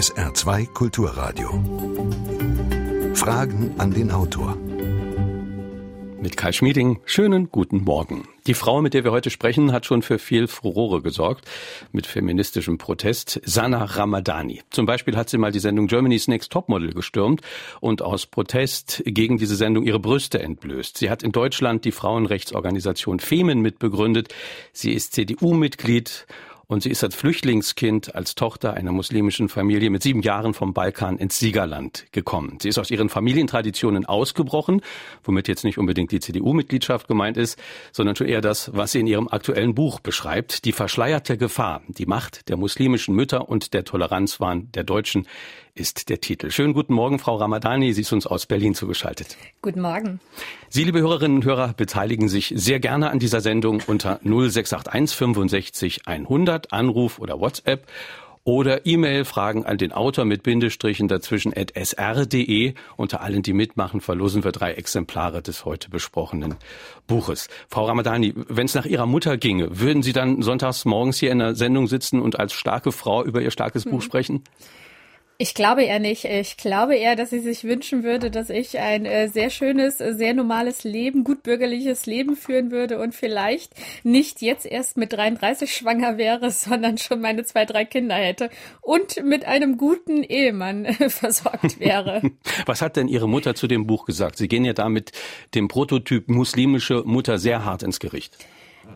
SR2 Kulturradio. Fragen an den Autor. Mit Kai Schmieding, schönen guten Morgen. Die Frau, mit der wir heute sprechen, hat schon für viel Furore gesorgt mit feministischem Protest. Sana Ramadani. Zum Beispiel hat sie mal die Sendung Germany's Next Topmodel gestürmt und aus Protest gegen diese Sendung ihre Brüste entblößt. Sie hat in Deutschland die Frauenrechtsorganisation Femen mitbegründet. Sie ist CDU-Mitglied und sie ist als Flüchtlingskind, als Tochter einer muslimischen Familie mit sieben Jahren vom Balkan ins Siegerland gekommen. Sie ist aus ihren Familientraditionen ausgebrochen, womit jetzt nicht unbedingt die CDU-Mitgliedschaft gemeint ist, sondern schon eher das, was sie in ihrem aktuellen Buch beschreibt, die verschleierte Gefahr, die Macht der muslimischen Mütter und der Toleranzwahn der Deutschen ist der Titel. Schönen guten Morgen, Frau Ramadani. Sie ist uns aus Berlin zugeschaltet. Guten Morgen. Sie, liebe Hörerinnen und Hörer, beteiligen sich sehr gerne an dieser Sendung unter 0681 65 100, Anruf oder WhatsApp oder E-Mail-Fragen an den Autor mit Bindestrichen dazwischen at sr.de. Unter allen, die mitmachen, verlosen wir drei Exemplare des heute besprochenen Buches. Frau Ramadani, wenn es nach Ihrer Mutter ginge, würden Sie dann sonntags morgens hier in der Sendung sitzen und als starke Frau über Ihr starkes hm. Buch sprechen? Ich glaube eher nicht. Ich glaube eher, dass sie sich wünschen würde, dass ich ein äh, sehr schönes, äh, sehr normales Leben, gut bürgerliches Leben führen würde und vielleicht nicht jetzt erst mit 33 schwanger wäre, sondern schon meine zwei, drei Kinder hätte und mit einem guten Ehemann äh, versorgt wäre. Was hat denn Ihre Mutter zu dem Buch gesagt? Sie gehen ja da mit dem Prototyp muslimische Mutter sehr hart ins Gericht.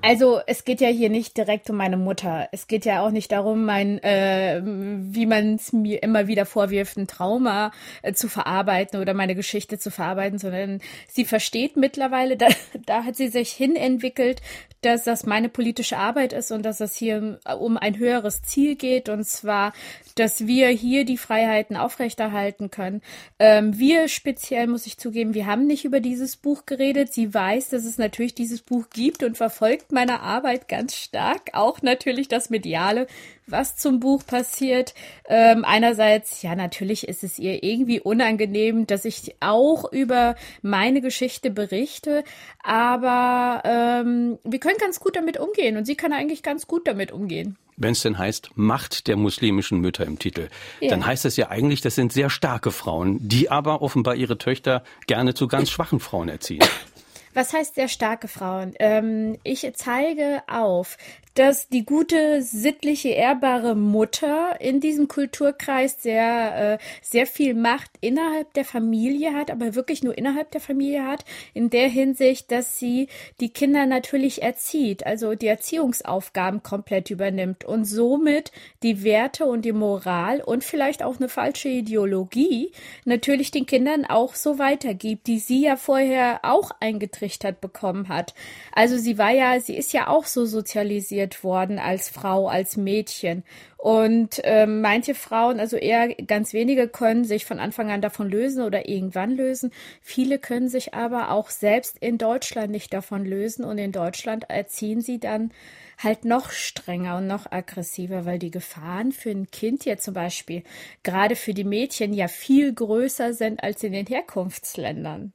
Also es geht ja hier nicht direkt um meine Mutter. Es geht ja auch nicht darum, mein, äh, wie man es mir immer wieder vorwirft, ein Trauma äh, zu verarbeiten oder meine Geschichte zu verarbeiten, sondern sie versteht mittlerweile, da, da hat sie sich hinentwickelt, dass das meine politische Arbeit ist und dass es hier um ein höheres Ziel geht und zwar, dass wir hier die Freiheiten aufrechterhalten können. Ähm, wir speziell, muss ich zugeben, wir haben nicht über dieses Buch geredet. Sie weiß, dass es natürlich dieses Buch gibt und verfolgt meine Arbeit ganz stark. Auch natürlich das Mediale, was zum Buch passiert. Ähm, einerseits, ja, natürlich ist es ihr irgendwie unangenehm, dass ich auch über meine Geschichte berichte, aber ähm, wir können ganz gut damit umgehen und sie kann eigentlich ganz gut damit umgehen. Wenn es denn heißt Macht der muslimischen Mütter im Titel, ja. dann heißt es ja eigentlich, das sind sehr starke Frauen, die aber offenbar ihre Töchter gerne zu ganz schwachen Frauen erziehen. Was heißt sehr starke Frauen? Ähm, ich zeige auf, dass die gute, sittliche, ehrbare Mutter in diesem Kulturkreis sehr, äh, sehr viel Macht innerhalb der Familie hat, aber wirklich nur innerhalb der Familie hat, in der Hinsicht, dass sie die Kinder natürlich erzieht, also die Erziehungsaufgaben komplett übernimmt und somit die Werte und die Moral und vielleicht auch eine falsche Ideologie natürlich den Kindern auch so weitergibt, die sie ja vorher auch eingetrichtert bekommen hat. Also sie war ja, sie ist ja auch so sozialisiert sozialisiert worden als Frau, als Mädchen. Und ähm, manche Frauen, also eher ganz wenige, können sich von Anfang an davon lösen oder irgendwann lösen. Viele können sich aber auch selbst in Deutschland nicht davon lösen. Und in Deutschland erziehen sie dann halt noch strenger und noch aggressiver, weil die Gefahren für ein Kind jetzt zum Beispiel gerade für die Mädchen ja viel größer sind als in den Herkunftsländern.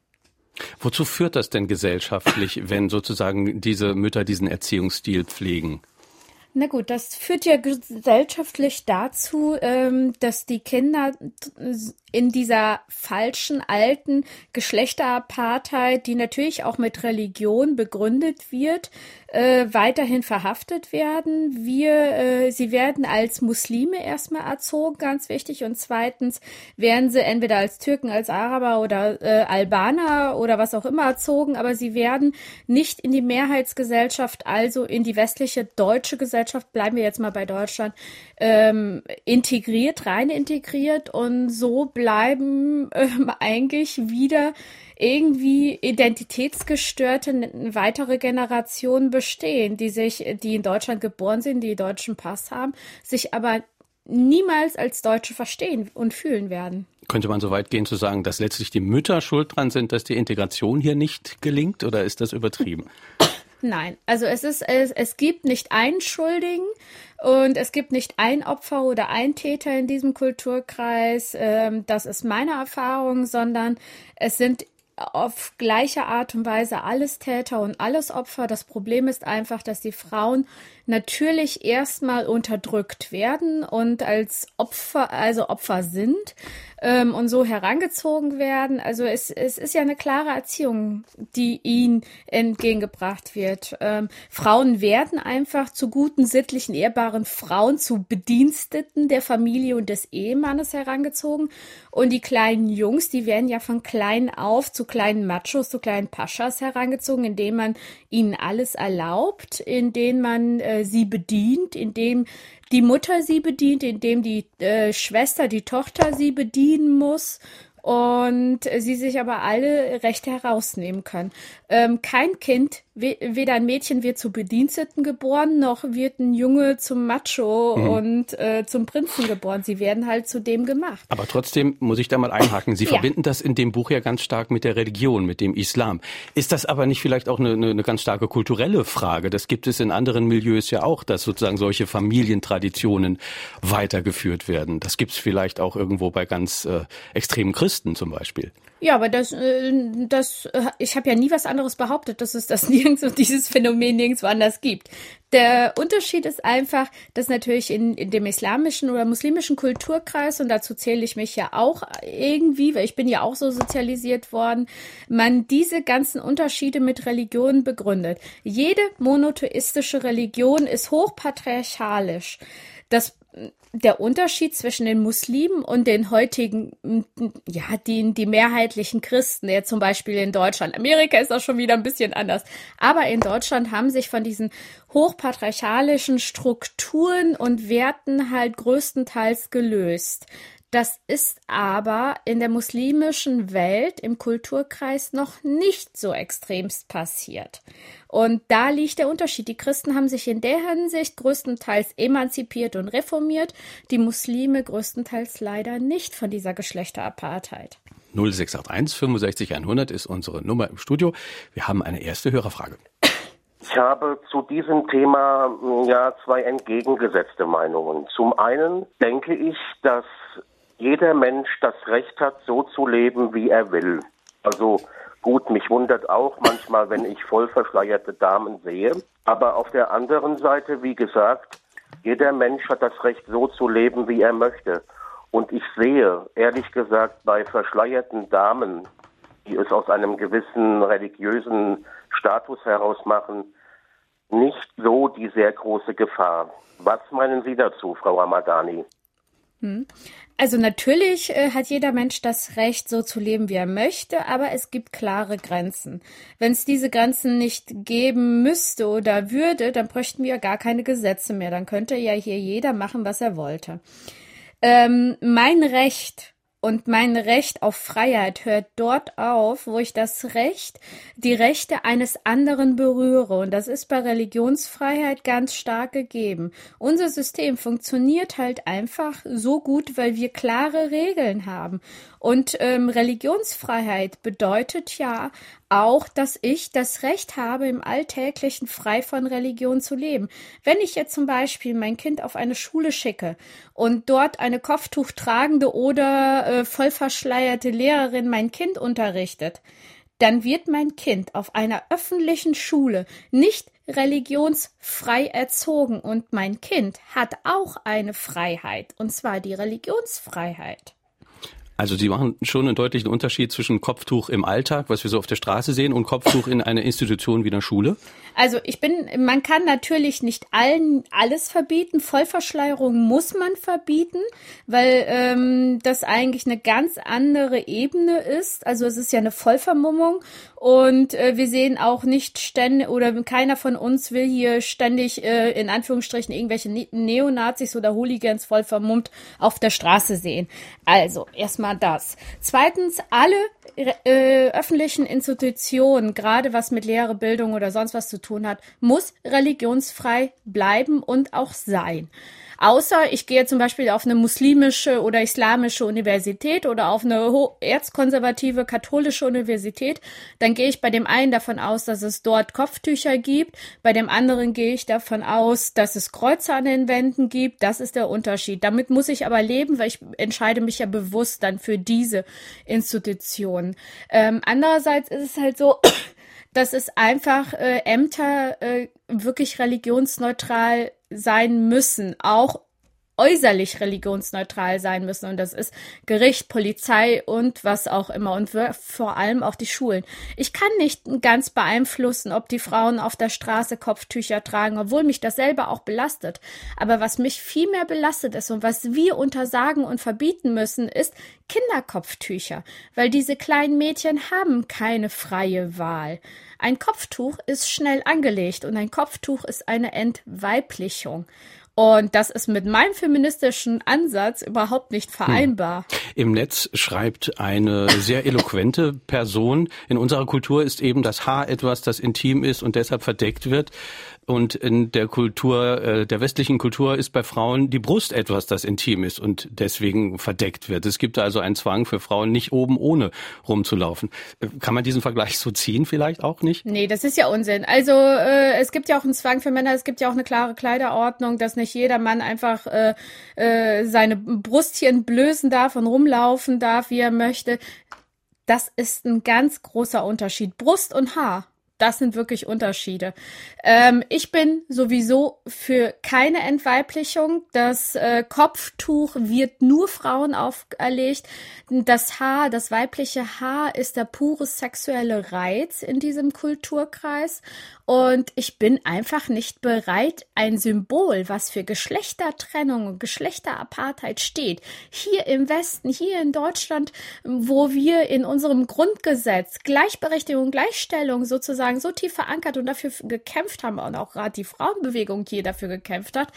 Wozu führt das denn gesellschaftlich, wenn sozusagen diese Mütter diesen Erziehungsstil pflegen? Na gut, das führt ja gesellschaftlich dazu, ähm, dass die Kinder in dieser falschen alten Geschlechterapartheit, die natürlich auch mit Religion begründet wird, äh, weiterhin verhaftet werden. Wir, äh, sie werden als Muslime erstmal erzogen, ganz wichtig, und zweitens werden sie entweder als Türken, als Araber oder äh, Albaner oder was auch immer erzogen, aber sie werden nicht in die Mehrheitsgesellschaft, also in die westliche deutsche Gesellschaft, bleiben wir jetzt mal bei Deutschland, ähm, integriert, rein integriert. Und so bleiben ähm, eigentlich wieder irgendwie identitätsgestörte weitere Generationen bestehen, die sich, die in Deutschland geboren sind, die deutschen Pass haben, sich aber niemals als Deutsche verstehen und fühlen werden. Könnte man so weit gehen zu sagen, dass letztlich die Mütter schuld dran sind, dass die Integration hier nicht gelingt oder ist das übertrieben? Nein, also es ist es, es gibt nicht einen Schuldigen und es gibt nicht ein Opfer oder ein Täter in diesem Kulturkreis. Ähm, das ist meine Erfahrung, sondern es sind auf gleiche Art und Weise alles Täter und alles Opfer. Das Problem ist einfach, dass die Frauen natürlich erstmal unterdrückt werden und als Opfer, also Opfer sind ähm, und so herangezogen werden. Also es, es ist ja eine klare Erziehung, die ihnen entgegengebracht wird. Ähm, Frauen werden einfach zu guten, sittlichen, ehrbaren Frauen, zu Bediensteten der Familie und des Ehemannes herangezogen. Und die kleinen Jungs, die werden ja von klein auf zu kleinen Machos, zu kleinen Paschas herangezogen, indem man ihnen alles erlaubt, indem man äh, sie bedient, indem die Mutter sie bedient, indem die äh, Schwester, die Tochter sie bedienen muss und sie sich aber alle Rechte herausnehmen können. Ähm, kein Kind, weder ein Mädchen wird zu Bediensteten geboren, noch wird ein Junge zum Macho mhm. und äh, zum Prinzen geboren. Sie werden halt zu dem gemacht. Aber trotzdem muss ich da mal einhaken. Sie ja. verbinden das in dem Buch ja ganz stark mit der Religion, mit dem Islam. Ist das aber nicht vielleicht auch eine, eine, eine ganz starke kulturelle Frage? Das gibt es in anderen Milieus ja auch, dass sozusagen solche Familientraditionen weitergeführt werden. Das gibt es vielleicht auch irgendwo bei ganz äh, extremen Christen zum Beispiel. Ja, aber das, äh, das, äh, ich habe ja nie was anderes behauptet, dass es das nirgendwo, dieses Phänomen nirgendwo anders gibt. Der Unterschied ist einfach, dass natürlich in, in dem islamischen oder muslimischen Kulturkreis, und dazu zähle ich mich ja auch irgendwie, weil ich bin ja auch so sozialisiert worden, man diese ganzen Unterschiede mit Religionen begründet. Jede monotheistische Religion ist hochpatriarchalisch. Das der Unterschied zwischen den Muslimen und den heutigen, ja, die, die mehrheitlichen Christen, der zum Beispiel in Deutschland, Amerika ist auch schon wieder ein bisschen anders, aber in Deutschland haben sich von diesen hochpatriarchalischen Strukturen und Werten halt größtenteils gelöst. Das ist aber in der muslimischen Welt im Kulturkreis noch nicht so extremst passiert. Und da liegt der Unterschied. Die Christen haben sich in der Hinsicht größtenteils emanzipiert und reformiert, die Muslime größtenteils leider nicht von dieser Geschlechterapartheit. 0681 65 100 ist unsere Nummer im Studio. Wir haben eine erste Hörerfrage. Ich habe zu diesem Thema ja zwei entgegengesetzte Meinungen. Zum einen denke ich, dass jeder Mensch das Recht hat, so zu leben, wie er will. Also gut, mich wundert auch manchmal, wenn ich voll verschleierte Damen sehe. Aber auf der anderen Seite, wie gesagt, jeder Mensch hat das Recht, so zu leben, wie er möchte. Und ich sehe, ehrlich gesagt, bei verschleierten Damen, die es aus einem gewissen religiösen Status heraus machen, nicht so die sehr große Gefahr. Was meinen Sie dazu, Frau Amadani? Hm. Also natürlich äh, hat jeder Mensch das Recht, so zu leben, wie er möchte, aber es gibt klare Grenzen. Wenn es diese Grenzen nicht geben müsste oder würde, dann bräuchten wir gar keine Gesetze mehr. Dann könnte ja hier jeder machen, was er wollte. Ähm, mein Recht und mein Recht auf Freiheit hört dort auf, wo ich das Recht, die Rechte eines anderen berühre. Und das ist bei Religionsfreiheit ganz stark gegeben. Unser System funktioniert halt einfach so gut, weil wir klare Regeln haben. Und ähm, Religionsfreiheit bedeutet ja auch, dass ich das Recht habe, im Alltäglichen frei von Religion zu leben. Wenn ich jetzt zum Beispiel mein Kind auf eine Schule schicke und dort eine Kopftuch tragende oder äh, voll verschleierte Lehrerin mein Kind unterrichtet, dann wird mein Kind auf einer öffentlichen Schule nicht religionsfrei erzogen und mein Kind hat auch eine Freiheit, und zwar die Religionsfreiheit. Also Sie machen schon einen deutlichen Unterschied zwischen Kopftuch im Alltag, was wir so auf der Straße sehen, und Kopftuch in einer Institution wie einer Schule? Also ich bin, man kann natürlich nicht allen alles verbieten. Vollverschleierung muss man verbieten, weil ähm, das eigentlich eine ganz andere Ebene ist. Also es ist ja eine Vollvermummung und äh, wir sehen auch nicht ständig oder keiner von uns will hier ständig äh, in Anführungsstrichen irgendwelche ne Neonazis oder Hooligans voll vermummt auf der Straße sehen. Also erstmal das. Zweitens, alle äh, öffentlichen Institutionen, gerade was mit Lehre, Bildung oder sonst was zu tun hat, muss religionsfrei bleiben und auch sein. Außer ich gehe zum Beispiel auf eine muslimische oder islamische Universität oder auf eine erzkonservative katholische Universität, dann gehe ich bei dem einen davon aus, dass es dort Kopftücher gibt, bei dem anderen gehe ich davon aus, dass es Kreuze an den Wänden gibt. Das ist der Unterschied. Damit muss ich aber leben, weil ich entscheide mich ja bewusst dann für diese Institution. Ähm, andererseits ist es halt so, dass es einfach äh, Ämter äh, wirklich religionsneutral sein müssen, auch äußerlich religionsneutral sein müssen. Und das ist Gericht, Polizei und was auch immer. Und vor allem auch die Schulen. Ich kann nicht ganz beeinflussen, ob die Frauen auf der Straße Kopftücher tragen, obwohl mich das selber auch belastet. Aber was mich viel mehr belastet ist und was wir untersagen und verbieten müssen, ist Kinderkopftücher. Weil diese kleinen Mädchen haben keine freie Wahl. Ein Kopftuch ist schnell angelegt und ein Kopftuch ist eine Entweiblichung. Und das ist mit meinem feministischen Ansatz überhaupt nicht vereinbar. Hm. Im Netz schreibt eine sehr eloquente Person, in unserer Kultur ist eben das Haar etwas, das intim ist und deshalb verdeckt wird. Und in der Kultur, äh, der westlichen Kultur ist bei Frauen die Brust etwas, das intim ist und deswegen verdeckt wird. Es gibt also einen Zwang für Frauen, nicht oben ohne rumzulaufen. Äh, kann man diesen Vergleich so ziehen vielleicht auch nicht? Nee, das ist ja Unsinn. Also äh, es gibt ja auch einen Zwang für Männer, es gibt ja auch eine klare Kleiderordnung, dass nicht jeder Mann einfach äh, äh, seine Brustchen blößen darf und rumlaufen darf, wie er möchte. Das ist ein ganz großer Unterschied. Brust und Haar. Das sind wirklich Unterschiede. Ähm, ich bin sowieso für keine Entweiblichung. Das äh, Kopftuch wird nur Frauen auferlegt. Das Haar, das weibliche Haar ist der pure sexuelle Reiz in diesem Kulturkreis. Und ich bin einfach nicht bereit, ein Symbol, was für Geschlechtertrennung und Geschlechterapartheid steht, hier im Westen, hier in Deutschland, wo wir in unserem Grundgesetz Gleichberechtigung, Gleichstellung sozusagen so tief verankert und dafür gekämpft haben und auch gerade die Frauenbewegung hier dafür gekämpft hat,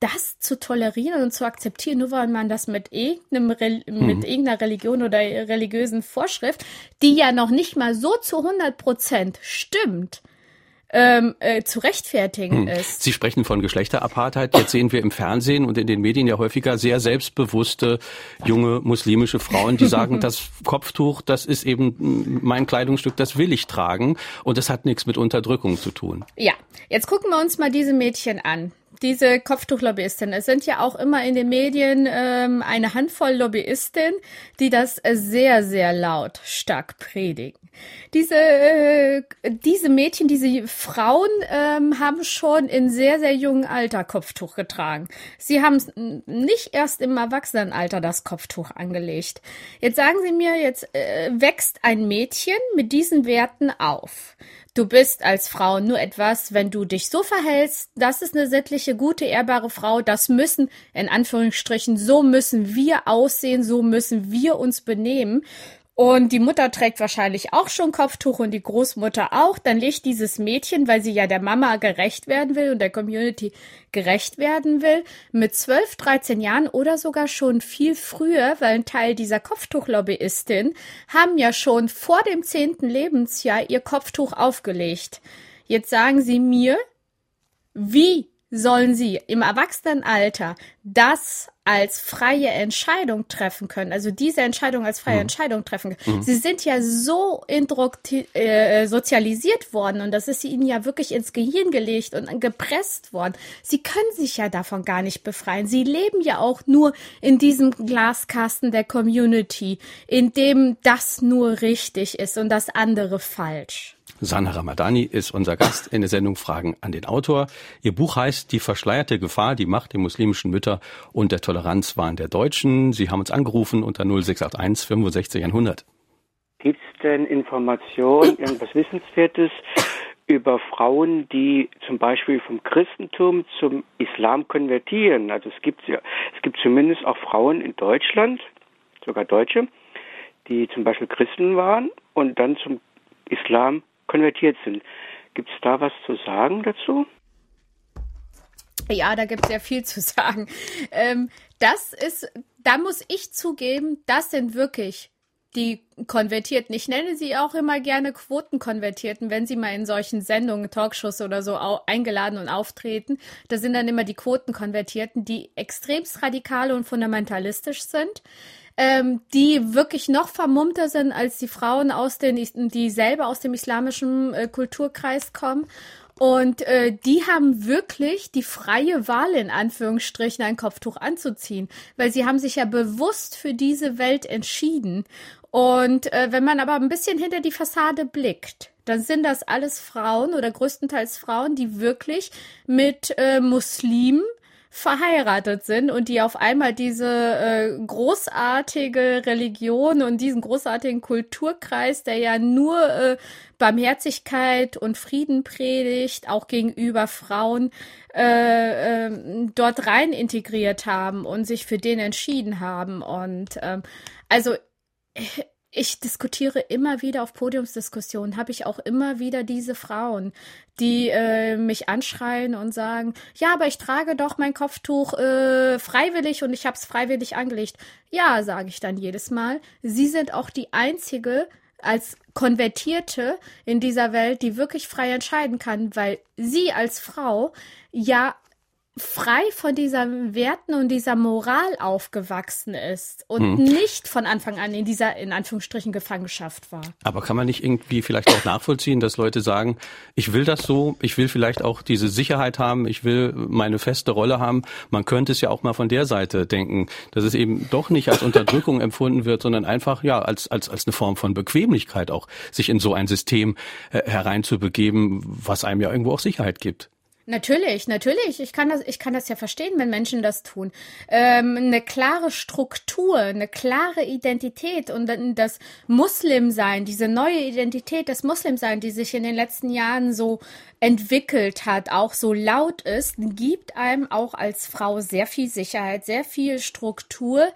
das zu tolerieren und zu akzeptieren, nur weil man das mit irgendeinem, mhm. mit irgendeiner Religion oder religiösen Vorschrift, die ja noch nicht mal so zu 100 Prozent stimmt, ähm, äh, zu rechtfertigen hm. ist. Sie sprechen von Geschlechterapartheit. Jetzt sehen wir im Fernsehen und in den Medien ja häufiger sehr selbstbewusste junge muslimische Frauen, die sagen, das Kopftuch, das ist eben mein Kleidungsstück, das will ich tragen und das hat nichts mit Unterdrückung zu tun. Ja, jetzt gucken wir uns mal diese Mädchen an diese Kopftuchlobbyistin. Es sind ja auch immer in den Medien ähm, eine Handvoll Lobbyisten, die das sehr, sehr laut stark predigen. Diese, äh, diese Mädchen, diese Frauen ähm, haben schon in sehr, sehr jungen Alter Kopftuch getragen. Sie haben nicht erst im Erwachsenenalter das Kopftuch angelegt. Jetzt sagen Sie mir, jetzt äh, wächst ein Mädchen mit diesen Werten auf. Du bist als Frau nur etwas, wenn du dich so verhältst, das ist eine sittliche, gute, ehrbare Frau, das müssen, in Anführungsstrichen, so müssen wir aussehen, so müssen wir uns benehmen. Und die Mutter trägt wahrscheinlich auch schon Kopftuch und die Großmutter auch. Dann legt dieses Mädchen, weil sie ja der Mama gerecht werden will und der Community gerecht werden will, mit 12, 13 Jahren oder sogar schon viel früher, weil ein Teil dieser Kopftuchlobbyistin haben ja schon vor dem zehnten Lebensjahr ihr Kopftuch aufgelegt. Jetzt sagen Sie mir, wie sollen sie im Erwachsenenalter das als freie Entscheidung treffen können, also diese Entscheidung als freie mhm. Entscheidung treffen können. Mhm. Sie sind ja so äh, sozialisiert worden und das ist ihnen ja wirklich ins Gehirn gelegt und gepresst worden. Sie können sich ja davon gar nicht befreien. Sie leben ja auch nur in diesem Glaskasten der Community, in dem das nur richtig ist und das andere falsch. Sana Ramadani ist unser Gast in der Sendung Fragen an den Autor. Ihr Buch heißt Die verschleierte Gefahr, die Macht der muslimischen Mütter und der Toleranzwahn der Deutschen. Sie haben uns angerufen unter 0681 65 100. Gibt es denn Informationen, irgendwas Wissenswertes über Frauen, die zum Beispiel vom Christentum zum Islam konvertieren? Also es gibt ja, es gibt zumindest auch Frauen in Deutschland, sogar Deutsche, die zum Beispiel Christen waren und dann zum Islam konvertiert sind. Gibt es da was zu sagen dazu? Ja, da gibt es ja viel zu sagen. Ähm, das ist, da muss ich zugeben, das sind wirklich die Konvertierten. Ich nenne sie auch immer gerne Quotenkonvertierten, wenn sie mal in solchen Sendungen, Talkshows oder so eingeladen und auftreten. Da sind dann immer die Quotenkonvertierten, die extremst radikal und fundamentalistisch sind ähm, die wirklich noch vermummter sind als die Frauen aus den, die selber aus dem islamischen äh, Kulturkreis kommen. Und äh, die haben wirklich die freie Wahl, in Anführungsstrichen, ein Kopftuch anzuziehen, weil sie haben sich ja bewusst für diese Welt entschieden. Und äh, wenn man aber ein bisschen hinter die Fassade blickt, dann sind das alles Frauen oder größtenteils Frauen, die wirklich mit äh, Muslimen verheiratet sind und die auf einmal diese äh, großartige Religion und diesen großartigen Kulturkreis, der ja nur äh, Barmherzigkeit und Frieden predigt, auch gegenüber Frauen, äh, äh, dort rein integriert haben und sich für den entschieden haben. Und ähm, also ich diskutiere immer wieder auf Podiumsdiskussionen, habe ich auch immer wieder diese Frauen, die äh, mich anschreien und sagen, ja, aber ich trage doch mein Kopftuch äh, freiwillig und ich habe es freiwillig angelegt. Ja, sage ich dann jedes Mal. Sie sind auch die einzige als Konvertierte in dieser Welt, die wirklich frei entscheiden kann, weil sie als Frau ja frei von diesen Werten und dieser Moral aufgewachsen ist und hm. nicht von Anfang an in dieser, in Anführungsstrichen, Gefangenschaft war. Aber kann man nicht irgendwie vielleicht auch nachvollziehen, dass Leute sagen, ich will das so, ich will vielleicht auch diese Sicherheit haben, ich will meine feste Rolle haben. Man könnte es ja auch mal von der Seite denken, dass es eben doch nicht als Unterdrückung empfunden wird, sondern einfach, ja, als, als, als eine Form von Bequemlichkeit auch, sich in so ein System äh, hereinzubegeben, was einem ja irgendwo auch Sicherheit gibt. Natürlich, natürlich. Ich kann das, ich kann das ja verstehen, wenn Menschen das tun. Ähm, eine klare Struktur, eine klare Identität und das Muslimsein, diese neue Identität des Muslimsein, die sich in den letzten Jahren so entwickelt hat, auch so laut ist, gibt einem auch als Frau sehr viel Sicherheit, sehr viel Struktur.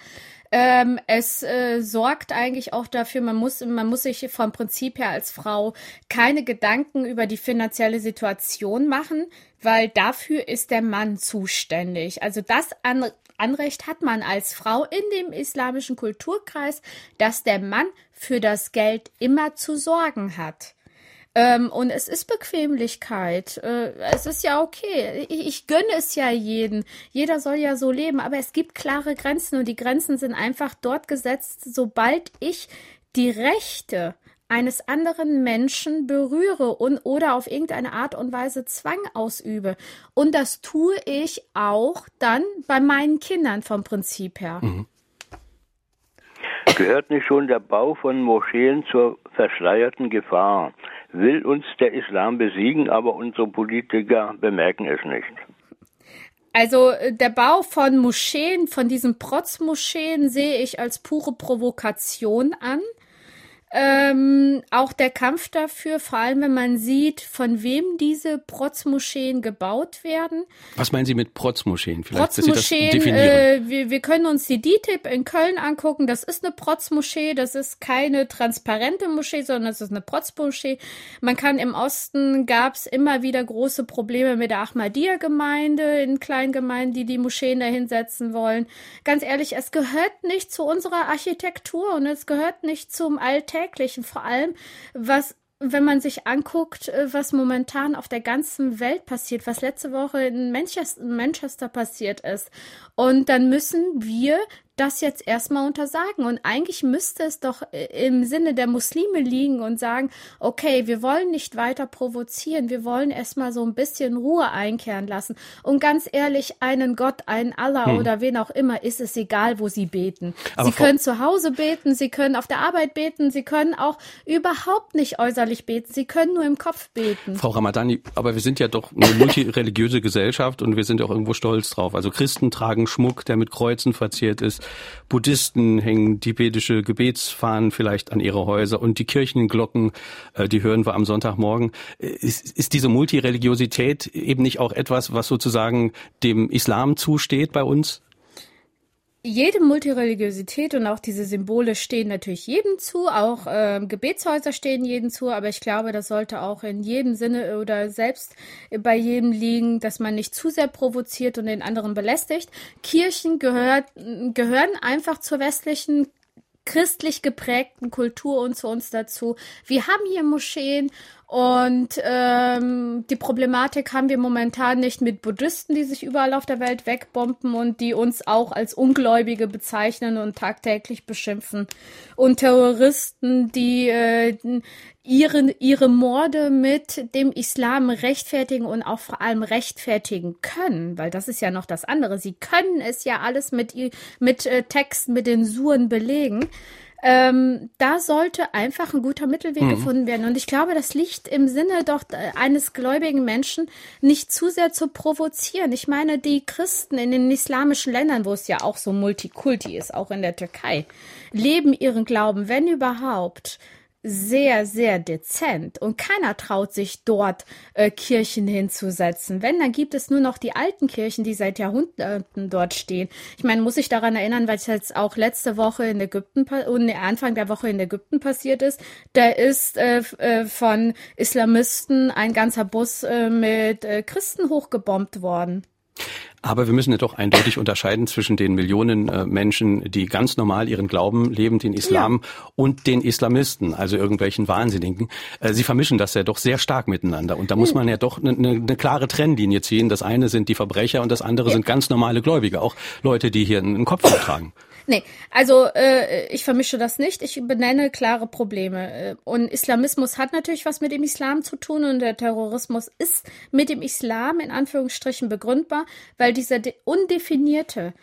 Ähm, es äh, sorgt eigentlich auch dafür, man muss, man muss sich vom Prinzip her als Frau keine Gedanken über die finanzielle Situation machen, weil dafür ist der Mann zuständig. Also das an Anrecht hat man als Frau in dem islamischen Kulturkreis, dass der Mann für das Geld immer zu sorgen hat. Ähm, und es ist Bequemlichkeit. Äh, es ist ja okay. Ich, ich gönne es ja jeden. Jeder soll ja so leben. Aber es gibt klare Grenzen und die Grenzen sind einfach dort gesetzt, sobald ich die Rechte eines anderen Menschen berühre und oder auf irgendeine Art und Weise Zwang ausübe. Und das tue ich auch dann bei meinen Kindern vom Prinzip her. Mhm. Gehört nicht schon der Bau von Moscheen zur verschleierten Gefahr? will uns der Islam besiegen, aber unsere Politiker bemerken es nicht. Also äh, der Bau von Moscheen, von diesen Protzmoscheen sehe ich als pure Provokation an. Ähm, auch der Kampf dafür, vor allem wenn man sieht, von wem diese Protzmoscheen gebaut werden. Was meinen Sie mit Protzmoscheen? Vielleicht, Protzmoscheen, äh, wir, wir können uns die DITIB in Köln angucken. Das ist eine Protzmoschee. Das ist keine transparente Moschee, sondern das ist eine Protzmoschee. Man kann im Osten gab es immer wieder große Probleme mit der Ahmadiyya-Gemeinde in Kleingemeinden, die die Moscheen dahinsetzen wollen. Ganz ehrlich, es gehört nicht zu unserer Architektur und es gehört nicht zum Alltag Alltäglichen, vor allem was wenn man sich anguckt, äh, was momentan auf der ganzen Welt passiert, was letzte Woche in Manchester, Manchester passiert ist. Und dann müssen wir das jetzt erstmal untersagen. Und eigentlich müsste es doch äh, im Sinne der Muslime liegen und sagen, okay, wir wollen nicht weiter provozieren, wir wollen erstmal so ein bisschen Ruhe einkehren lassen. Und ganz ehrlich, einen Gott, einen Allah hm. oder wen auch immer, ist es egal, wo sie beten. Aber sie können zu Hause beten, sie können auf der Arbeit beten, sie können auch überhaupt nicht äußerlich beten, sie können nur im Kopf beten. Frau Ramadani, aber wir sind ja doch eine multireligiöse Gesellschaft und wir sind auch irgendwo stolz drauf. Also Christen tragen Schmuck, der mit Kreuzen verziert ist. Buddhisten hängen tibetische Gebetsfahnen vielleicht an ihre Häuser und die Kirchenglocken, äh, die hören wir am Sonntagmorgen. Äh, ist, ist diese Multireligiosität eben nicht auch etwas, was sozusagen dem Islam zusteht bei uns? Jede Multireligiosität und auch diese Symbole stehen natürlich jedem zu, auch äh, Gebetshäuser stehen jedem zu, aber ich glaube, das sollte auch in jedem Sinne oder selbst bei jedem liegen, dass man nicht zu sehr provoziert und den anderen belästigt. Kirchen gehört, gehören einfach zur westlichen christlich geprägten Kultur und zu uns dazu. Wir haben hier Moscheen und ähm, die Problematik haben wir momentan nicht mit Buddhisten, die sich überall auf der Welt wegbomben und die uns auch als Ungläubige bezeichnen und tagtäglich beschimpfen. Und Terroristen, die äh, ihre, ihre Morde mit dem Islam rechtfertigen und auch vor allem rechtfertigen können, weil das ist ja noch das andere. Sie können es ja alles mit, mit äh, Texten, mit den Suren belegen. Ähm, da sollte einfach ein guter Mittelweg Mhm. gefunden werden. Und ich glaube, das liegt im Sinne doch äh, eines gläubigen Menschen, nicht zu sehr zu provozieren. Ich meine, die Christen in den islamischen Ländern, wo es ja auch so Multikulti ist, auch in der Türkei, leben ihren Glauben, wenn überhaupt, sehr, sehr dezent und keiner traut sich dort äh, Kirchen hinzusetzen. Wenn, dann gibt es nur noch die alten Kirchen, die seit Jahrhunderten dort stehen. Ich meine, muss ich daran erinnern, weil es jetzt auch letzte Woche in Ägypten und Anfang der Woche in Ägypten passiert ist. Da ist äh, äh, von Islamisten ein ganzer Bus äh, mit äh, Christen hochgebombt worden. Aber wir müssen ja doch eindeutig unterscheiden zwischen den Millionen äh, Menschen, die ganz normal ihren Glauben leben, den Islam, und den Islamisten, also irgendwelchen Wahnsinnigen. Äh, sie vermischen das ja doch sehr stark miteinander. Und da muss man ja doch eine ne, ne klare Trennlinie ziehen. Das eine sind die Verbrecher und das andere sind ganz normale Gläubige, auch Leute, die hier einen Kopf tragen. Nee, also äh, ich vermische das nicht. Ich benenne klare Probleme. Äh, Und Islamismus hat natürlich was mit dem Islam zu tun und der Terrorismus ist mit dem Islam in Anführungsstrichen begründbar, weil dieser de- undefinierte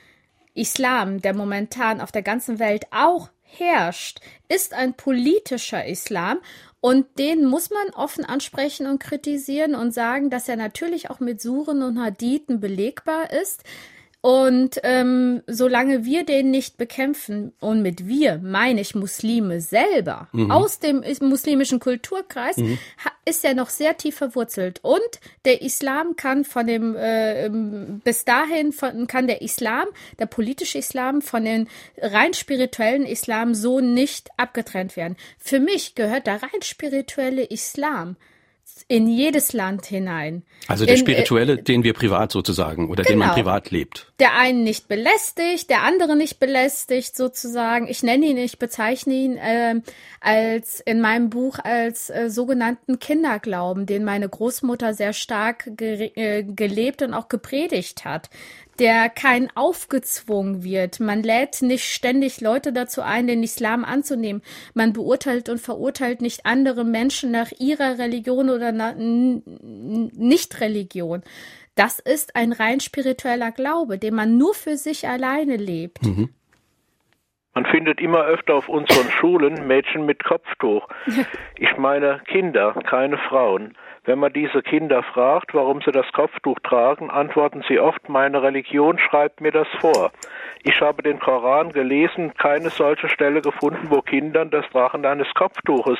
Islam, der momentan auf der ganzen Welt auch herrscht, ist ein politischer Islam und den muss man offen ansprechen und kritisieren und sagen, dass er natürlich auch mit Suren und Hadithen belegbar ist. Und ähm, solange wir den nicht bekämpfen, und mit wir meine ich Muslime selber aus dem is- muslimischen Kulturkreis, ha- ist er noch sehr tief verwurzelt. Und der Islam kann von dem, äh, ähm, bis dahin von, kann der Islam, der politische Islam, von den rein spirituellen Islam so nicht abgetrennt werden. Für mich gehört der rein spirituelle Islam in jedes Land hinein. Also der In, äh, spirituelle, den wir privat sozusagen oder den man Genau. privat lebt. der einen nicht belästigt, der andere nicht belästigt sozusagen. Ich nenne ihn, ich bezeichne ihn ähm, als in meinem Buch als äh, sogenannten Kinderglauben, den meine Großmutter sehr stark ge äh, gelebt und auch gepredigt hat der kein aufgezwungen wird. Man lädt nicht ständig Leute dazu ein, den Islam anzunehmen. Man beurteilt und verurteilt nicht andere Menschen nach ihrer Religion oder Nicht-Religion. Das ist ein rein spiritueller Glaube, den man nur für sich alleine lebt. Man findet immer öfter auf unseren Schulen Mädchen mit Kopftuch. Ich meine Kinder, keine Frauen. Wenn man diese Kinder fragt, warum sie das Kopftuch tragen, antworten sie oft, meine Religion schreibt mir das vor. Ich habe den Koran gelesen, keine solche Stelle gefunden, wo Kindern das Tragen eines Kopftuches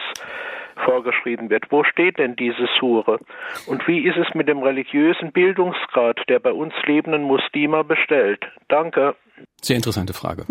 vorgeschrieben wird. Wo steht denn diese Sure? Und wie ist es mit dem religiösen Bildungsgrad der bei uns lebenden Muslime bestellt? Danke. Sehr interessante Frage.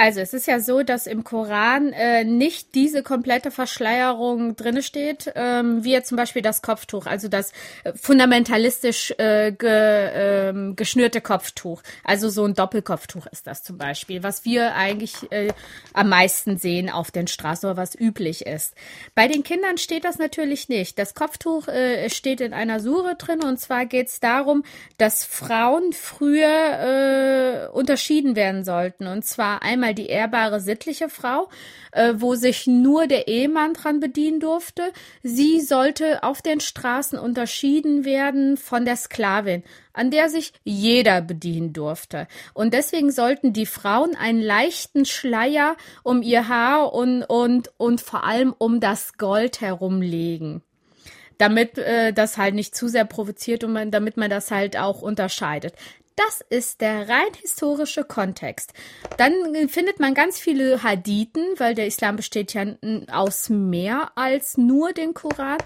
Also es ist ja so, dass im Koran äh, nicht diese komplette Verschleierung drinne steht, ähm, wie jetzt zum Beispiel das Kopftuch, also das äh, fundamentalistisch äh, ge, ähm, geschnürte Kopftuch. Also so ein Doppelkopftuch ist das zum Beispiel, was wir eigentlich äh, am meisten sehen auf den Straßen oder was üblich ist. Bei den Kindern steht das natürlich nicht. Das Kopftuch äh, steht in einer Sure drin und zwar geht es darum, dass Frauen früher äh, unterschieden werden sollten. Und zwar einmal die ehrbare sittliche Frau, äh, wo sich nur der Ehemann dran bedienen durfte. Sie sollte auf den Straßen unterschieden werden von der Sklavin, an der sich jeder bedienen durfte. Und deswegen sollten die Frauen einen leichten Schleier um ihr Haar und, und, und vor allem um das Gold herumlegen damit äh, das halt nicht zu sehr provoziert und man, damit man das halt auch unterscheidet. Das ist der rein historische Kontext. Dann findet man ganz viele Hadithen, weil der Islam besteht ja aus mehr als nur dem Koran,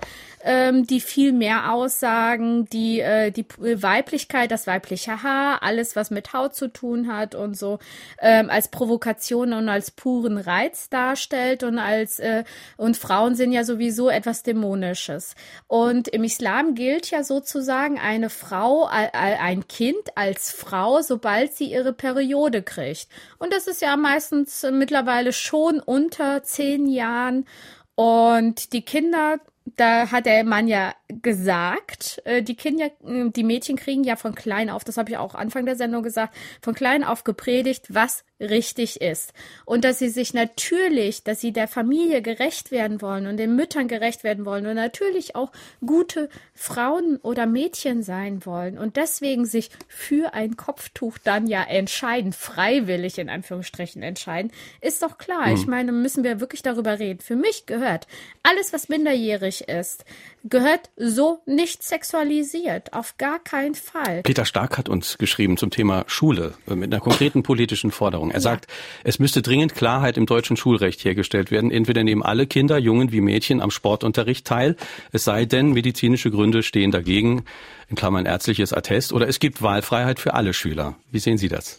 ähm, die viel mehr aussagen, die äh, die Weiblichkeit, das weibliche Haar, alles was mit Haut zu tun hat und so ähm, als Provokation und als puren Reiz darstellt und als äh, und Frauen sind ja sowieso etwas Dämonisches. Und im Islam gilt ja sozusagen eine Frau, ein Kind als Frau, sobald sie ihre Periode kriegt. Und das ist ja meistens äh, mittlerweile schon unter zehn Jahren. Und die Kinder, da hat der Mann ja gesagt, äh, die Kinder, äh, die Mädchen kriegen ja von klein auf, das habe ich auch Anfang der Sendung gesagt, von klein auf gepredigt, was richtig ist. Und dass sie sich natürlich, dass sie der Familie gerecht werden wollen und den Müttern gerecht werden wollen und natürlich auch gute Frauen oder Mädchen sein wollen und deswegen sich für ein Kopftuch dann ja entscheiden, freiwillig in Anführungsstrichen entscheiden, ist doch klar. Mhm. Ich meine, müssen wir wirklich darüber reden. Für mich gehört alles, was minderjährig ist, gehört so nicht sexualisiert. Auf gar keinen Fall. Peter Stark hat uns geschrieben zum Thema Schule äh, mit einer konkreten politischen Forderung. Er ja. sagt, es müsste dringend Klarheit im deutschen Schulrecht hergestellt werden. Entweder nehmen alle Kinder, Jungen wie Mädchen, am Sportunterricht teil, es sei denn, medizinische Gründe stehen dagegen, in Klammern ärztliches Attest, oder es gibt Wahlfreiheit für alle Schüler. Wie sehen Sie das?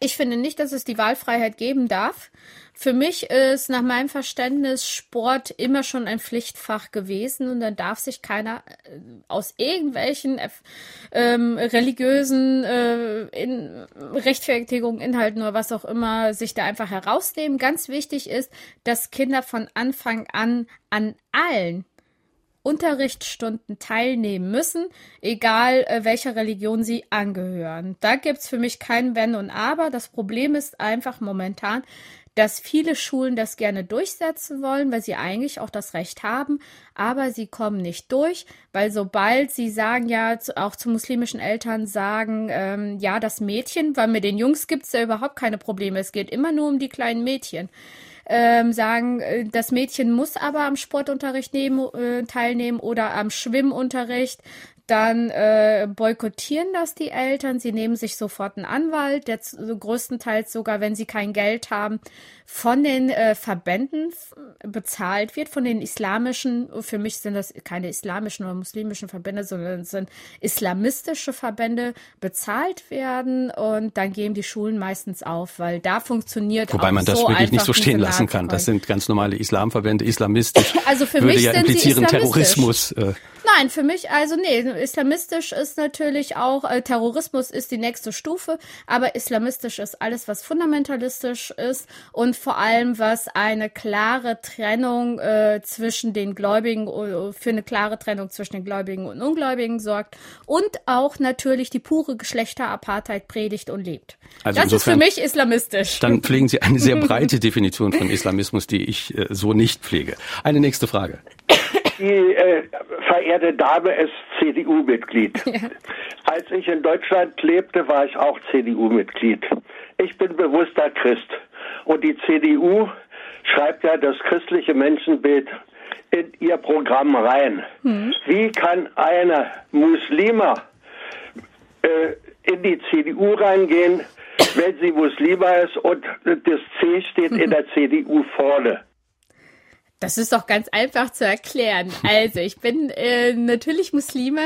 Ich finde nicht, dass es die Wahlfreiheit geben darf. Für mich ist nach meinem Verständnis Sport immer schon ein Pflichtfach gewesen und dann darf sich keiner äh, aus irgendwelchen äh, ähm, religiösen äh, in, Rechtfertigungen, Inhalten oder was auch immer sich da einfach herausnehmen. Ganz wichtig ist, dass Kinder von Anfang an an allen Unterrichtsstunden teilnehmen müssen, egal äh, welcher Religion sie angehören. Da gibt's für mich kein Wenn und Aber. Das Problem ist einfach momentan, dass viele Schulen das gerne durchsetzen wollen, weil sie eigentlich auch das Recht haben, aber sie kommen nicht durch, weil sobald sie sagen, ja, auch zu muslimischen Eltern sagen, ähm, ja, das Mädchen, weil mit den Jungs gibt's ja überhaupt keine Probleme, es geht immer nur um die kleinen Mädchen. Ähm, sagen, äh, das Mädchen muss aber am Sportunterricht nehmen, äh, teilnehmen oder am Schwimmunterricht dann äh, boykottieren das die Eltern. Sie nehmen sich sofort einen Anwalt, der größtenteils sogar, wenn sie kein Geld haben, von den äh, Verbänden bezahlt wird, von den islamischen, für mich sind das keine islamischen oder muslimischen Verbände, sondern es sind islamistische Verbände, bezahlt werden und dann geben die Schulen meistens auf, weil da funktioniert Wobei man das so wirklich nicht so stehen lassen kann. Das sind ganz normale Islamverbände, islamistisch. Also für würde mich ja implizieren Terrorismus. Äh. Nein, für mich, also nee, islamistisch ist natürlich auch, äh, Terrorismus ist die nächste Stufe, aber islamistisch ist alles, was fundamentalistisch ist und vor allem, was eine klare Trennung äh, zwischen den Gläubigen, äh, für eine klare Trennung zwischen den Gläubigen und Ungläubigen sorgt und auch natürlich die pure Geschlechterapartheit predigt und lebt. Also das insofern, ist für mich islamistisch. Dann pflegen Sie eine sehr breite Definition von Islamismus, die ich äh, so nicht pflege. Eine nächste Frage. Die äh, verehrte Dame ist CDU-Mitglied. Ja. Als ich in Deutschland lebte, war ich auch CDU-Mitglied. Ich bin bewusster Christ. Und die CDU schreibt ja das christliche Menschenbild in ihr Programm rein. Hm. Wie kann eine Muslima äh, in die CDU reingehen, wenn sie Muslima ist und das C steht in der CDU vorne? Das ist doch ganz einfach zu erklären. Also, ich bin äh, natürlich Muslime,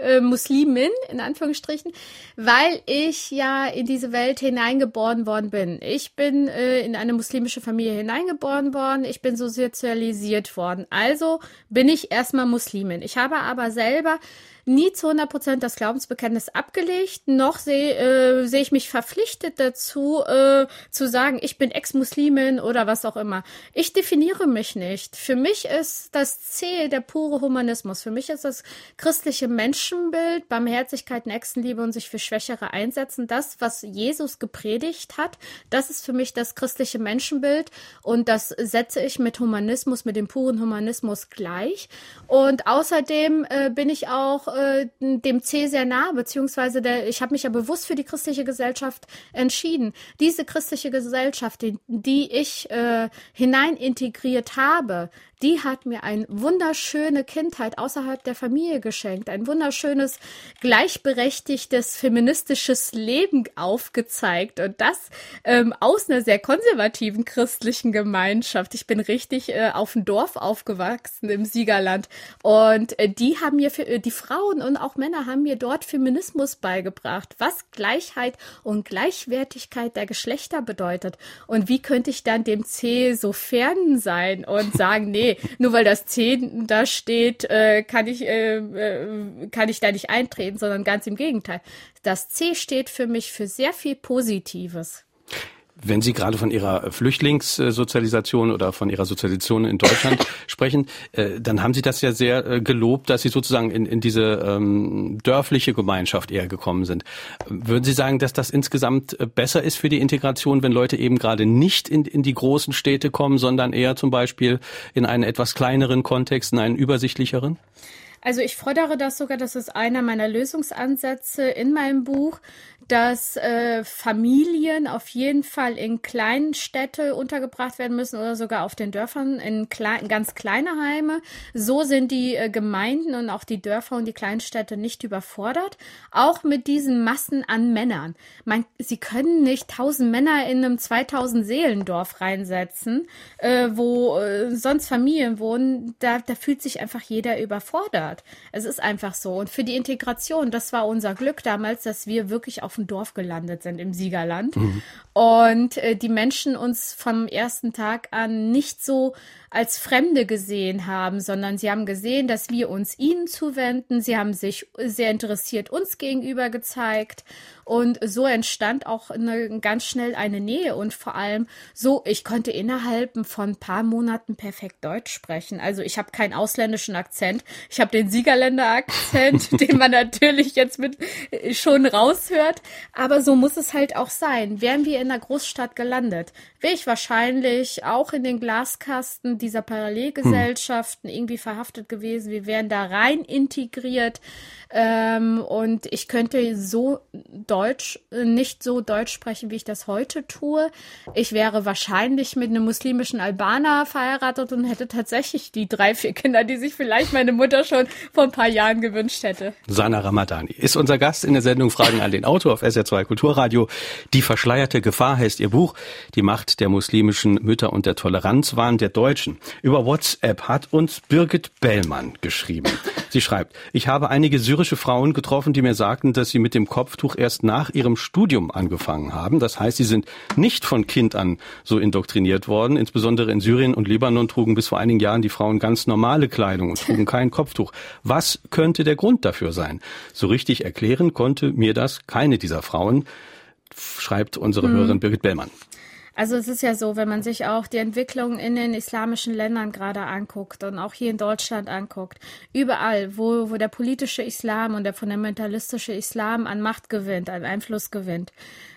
äh, Muslimin in Anführungsstrichen, weil ich ja in diese Welt hineingeboren worden bin. Ich bin äh, in eine muslimische Familie hineingeboren worden, ich bin so sozialisiert worden. Also bin ich erstmal Muslimin. Ich habe aber selber nie zu 100 Prozent das Glaubensbekenntnis abgelegt, noch sehe äh, seh ich mich verpflichtet dazu, äh, zu sagen, ich bin Ex-Muslimin oder was auch immer. Ich definiere mich nicht. Für mich ist das Ziel der pure Humanismus. Für mich ist das christliche Menschenbild, Barmherzigkeit, Nächstenliebe und sich für Schwächere einsetzen. Das, was Jesus gepredigt hat, das ist für mich das christliche Menschenbild und das setze ich mit Humanismus, mit dem puren Humanismus gleich. Und außerdem äh, bin ich äh, dem C sehr nah, beziehungsweise der, ich habe mich ja bewusst für die christliche Gesellschaft entschieden. Diese christliche Gesellschaft, die, die ich äh, hinein integriert habe, die hat mir eine wunderschöne Kindheit außerhalb der Familie geschenkt, ein wunderschönes, gleichberechtigtes, feministisches Leben aufgezeigt. Und das ähm, aus einer sehr konservativen christlichen Gemeinschaft. Ich bin richtig äh, auf dem Dorf aufgewachsen im Siegerland. Und äh, die haben mir, für, äh, die Frauen und auch Männer haben mir dort Feminismus beigebracht, was Gleichheit und Gleichwertigkeit der Geschlechter bedeutet. Und wie könnte ich dann dem C so fern sein und sagen, nee, nur weil das 10 da steht, äh, kann ich äh, äh, kann ich da nicht eintreten, sondern ganz im Gegenteil. Das C steht für mich für sehr viel Positives. Wenn Sie gerade von Ihrer Flüchtlingssozialisation oder von Ihrer Sozialisation in Deutschland sprechen, äh, dann haben Sie das ja sehr äh, gelobt, dass Sie sozusagen in, in diese ähm, dörfliche Gemeinschaft eher gekommen sind. Würden Sie sagen, dass das insgesamt äh, besser ist für die Integration, wenn Leute eben gerade nicht in, in die großen Städte kommen, sondern eher zum Beispiel in einen etwas kleineren Kontext, in einen übersichtlicheren? Also ich fordere das sogar, das ist einer meiner Lösungsansätze in meinem Buch, dass äh, Familien auf jeden Fall in kleinen Städte untergebracht werden müssen oder sogar auf den Dörfern in klein, ganz kleine Heime. So sind die äh, Gemeinden und auch die Dörfer und die Kleinstädte nicht überfordert. Auch mit diesen Massen an Männern. Man, sie können nicht tausend Männer in einem 2000 Seelendorf reinsetzen, äh, wo äh, sonst Familien wohnen. Da, da fühlt sich einfach jeder überfordert. Es ist einfach so. Und für die Integration, das war unser Glück damals, dass wir wirklich auf auf dem Dorf gelandet sind im Siegerland. Mhm. Und äh, die Menschen uns vom ersten Tag an nicht so als Fremde gesehen haben, sondern sie haben gesehen, dass wir uns ihnen zuwenden. Sie haben sich sehr interessiert uns gegenüber gezeigt. Und so entstand auch eine, ganz schnell eine Nähe und vor allem so, ich konnte innerhalb von ein paar Monaten perfekt Deutsch sprechen. Also ich habe keinen ausländischen Akzent. Ich habe den Siegerländer-Akzent, den man natürlich jetzt mit äh, schon raushört. Aber so muss es halt auch sein. Wären wir in einer Großstadt gelandet, wäre ich wahrscheinlich auch in den Glaskasten dieser Parallelgesellschaften hm. irgendwie verhaftet gewesen. Wir wären da rein integriert. Ähm, und ich könnte so Deutsch, äh, nicht so Deutsch sprechen, wie ich das heute tue. Ich wäre wahrscheinlich mit einem muslimischen Albaner verheiratet und hätte tatsächlich die drei, vier Kinder, die sich vielleicht meine Mutter schon vor ein paar Jahren gewünscht hätte. Sana Ramadani ist unser Gast in der Sendung Fragen an den Autor auf SR2 Kulturradio. Die verschleierte Gefahr heißt ihr Buch. Die Macht der muslimischen Mütter und der Toleranzwahn der Deutschen. Über WhatsApp hat uns Birgit Bellmann geschrieben. Sie schreibt, ich habe einige syrische Frauen getroffen, die mir sagten, dass sie mit dem Kopftuch erst nach ihrem Studium angefangen haben. Das heißt, sie sind nicht von Kind an so indoktriniert worden. Insbesondere in Syrien und Libanon trugen bis vor einigen Jahren die Frauen ganz normale Kleidung und trugen kein Kopftuch. Was könnte der Grund dafür sein? So richtig erklären konnte mir das keine dieser Frauen, schreibt unsere hm. Hörerin Birgit Bellmann. Also es ist ja so, wenn man sich auch die Entwicklung in den islamischen Ländern gerade anguckt und auch hier in Deutschland anguckt, überall, wo, wo der politische Islam und der fundamentalistische Islam an Macht gewinnt, an Einfluss gewinnt,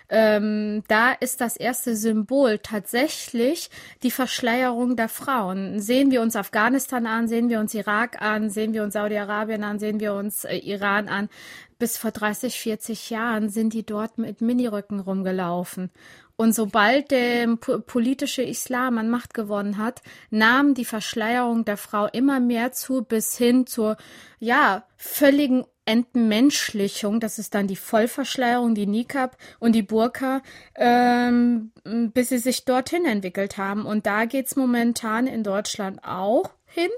ähm, da ist das erste Symbol tatsächlich die Verschleierung der Frauen. Sehen wir uns Afghanistan an, sehen wir uns Irak an, sehen wir uns Saudi-Arabien an, sehen wir uns äh, Iran an. Bis vor 30, 40 Jahren sind die dort mit Minirücken rumgelaufen. Und sobald der politische Islam an Macht gewonnen hat, nahm die Verschleierung der Frau immer mehr zu, bis hin zur, ja, völligen Entmenschlichung, das ist dann die Vollverschleierung, die Nikab und die Burka, ähm, bis sie sich dorthin entwickelt haben. Und da geht's momentan in Deutschland auch hin.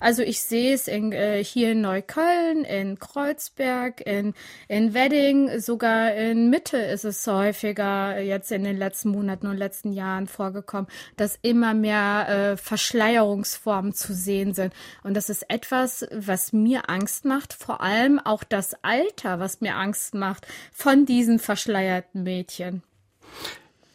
Also ich sehe es in, äh, hier in Neukölln, in Kreuzberg, in, in Wedding, sogar in Mitte ist es häufiger jetzt in den letzten Monaten und letzten Jahren vorgekommen, dass immer mehr äh, Verschleierungsformen zu sehen sind. Und das ist etwas, was mir Angst macht, vor allem auch das Alter, was mir Angst macht von diesen verschleierten Mädchen.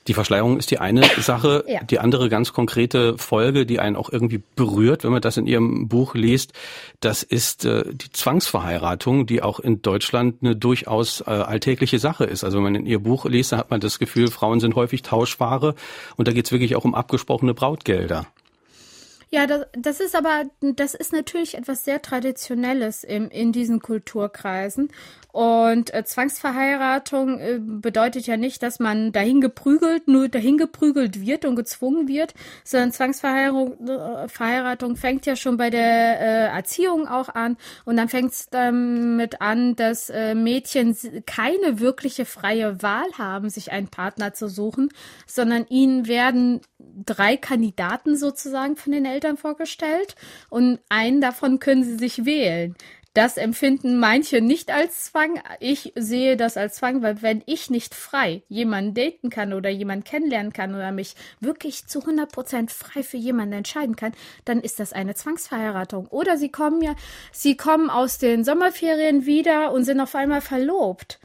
Die Verschleierung ist die eine Sache. Ja. Die andere ganz konkrete Folge, die einen auch irgendwie berührt, wenn man das in Ihrem Buch liest, das ist äh, die Zwangsverheiratung, die auch in Deutschland eine durchaus äh, alltägliche Sache ist. Also wenn man in Ihr Buch liest, dann hat man das Gefühl, Frauen sind häufig Tauschware und da geht es wirklich auch um abgesprochene Brautgelder. Ja, das, das ist aber, das ist natürlich etwas sehr Traditionelles im, in diesen Kulturkreisen. Und äh, Zwangsverheiratung äh, bedeutet ja nicht, dass man dahin geprügelt, nur dahin geprügelt wird und gezwungen wird, sondern Zwangsverheiratung äh, fängt ja schon bei der äh, Erziehung auch an. Und dann fängt es damit an, dass äh, Mädchen keine wirkliche freie Wahl haben, sich einen Partner zu suchen, sondern ihnen werden drei Kandidaten sozusagen von den Eltern vorgestellt und einen davon können sie sich wählen. Das empfinden manche nicht als Zwang. Ich sehe das als Zwang, weil wenn ich nicht frei jemanden daten kann oder jemanden kennenlernen kann oder mich wirklich zu 100 Prozent frei für jemanden entscheiden kann, dann ist das eine Zwangsverheiratung. Oder sie kommen ja, sie kommen aus den Sommerferien wieder und sind auf einmal verlobt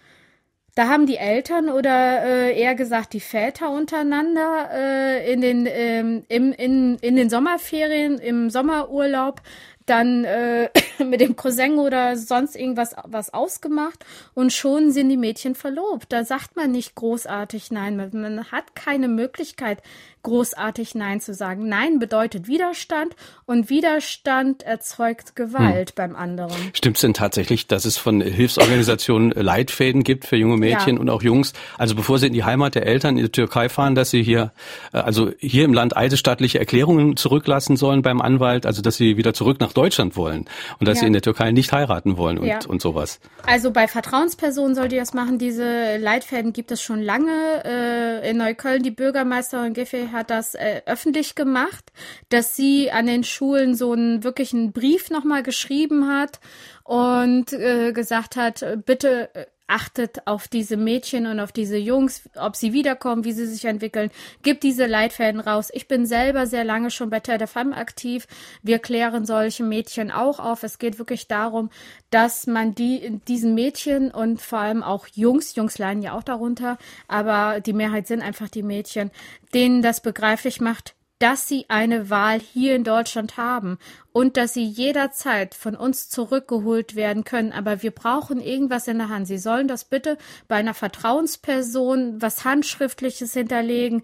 Da haben die Eltern oder äh, eher gesagt die Väter untereinander äh, in den ähm, im, in, in den Sommerferien im Sommerurlaub dann äh, mit dem Cousin oder sonst irgendwas was ausgemacht und schon sind die Mädchen verlobt. Da sagt man nicht großartig nein. Man, man hat keine Möglichkeit, großartig Nein zu sagen. Nein bedeutet Widerstand und Widerstand erzeugt Gewalt hm. beim anderen. Stimmt es denn tatsächlich, dass es von Hilfsorganisationen Leitfäden gibt für junge Mädchen ja. und auch Jungs? Also bevor sie in die Heimat der Eltern in die Türkei fahren, dass sie hier, äh, also hier im Land eidesstattliche Erklärungen zurücklassen sollen beim Anwalt, also dass sie wieder zurück nach Deutschland wollen und dass ja. sie in der Türkei nicht heiraten wollen und, ja. und sowas. Also bei Vertrauenspersonen soll die das machen. Diese Leitfäden gibt es schon lange. Äh, in Neukölln die Bürgermeisterin Giffey hat das äh, öffentlich gemacht, dass sie an den Schulen so einen wirklichen Brief nochmal geschrieben hat und äh, gesagt hat, bitte äh, achtet auf diese Mädchen und auf diese Jungs, ob sie wiederkommen, wie sie sich entwickeln. Gibt diese Leitfäden raus. Ich bin selber sehr lange schon bei Terre Femme aktiv. Wir klären solche Mädchen auch auf. Es geht wirklich darum, dass man die, diesen Mädchen und vor allem auch Jungs, Jungs leiden ja auch darunter, aber die Mehrheit sind einfach die Mädchen, denen das begreiflich macht, dass sie eine Wahl hier in Deutschland haben und dass sie jederzeit von uns zurückgeholt werden können. Aber wir brauchen irgendwas in der Hand. Sie sollen das bitte bei einer Vertrauensperson was Handschriftliches hinterlegen,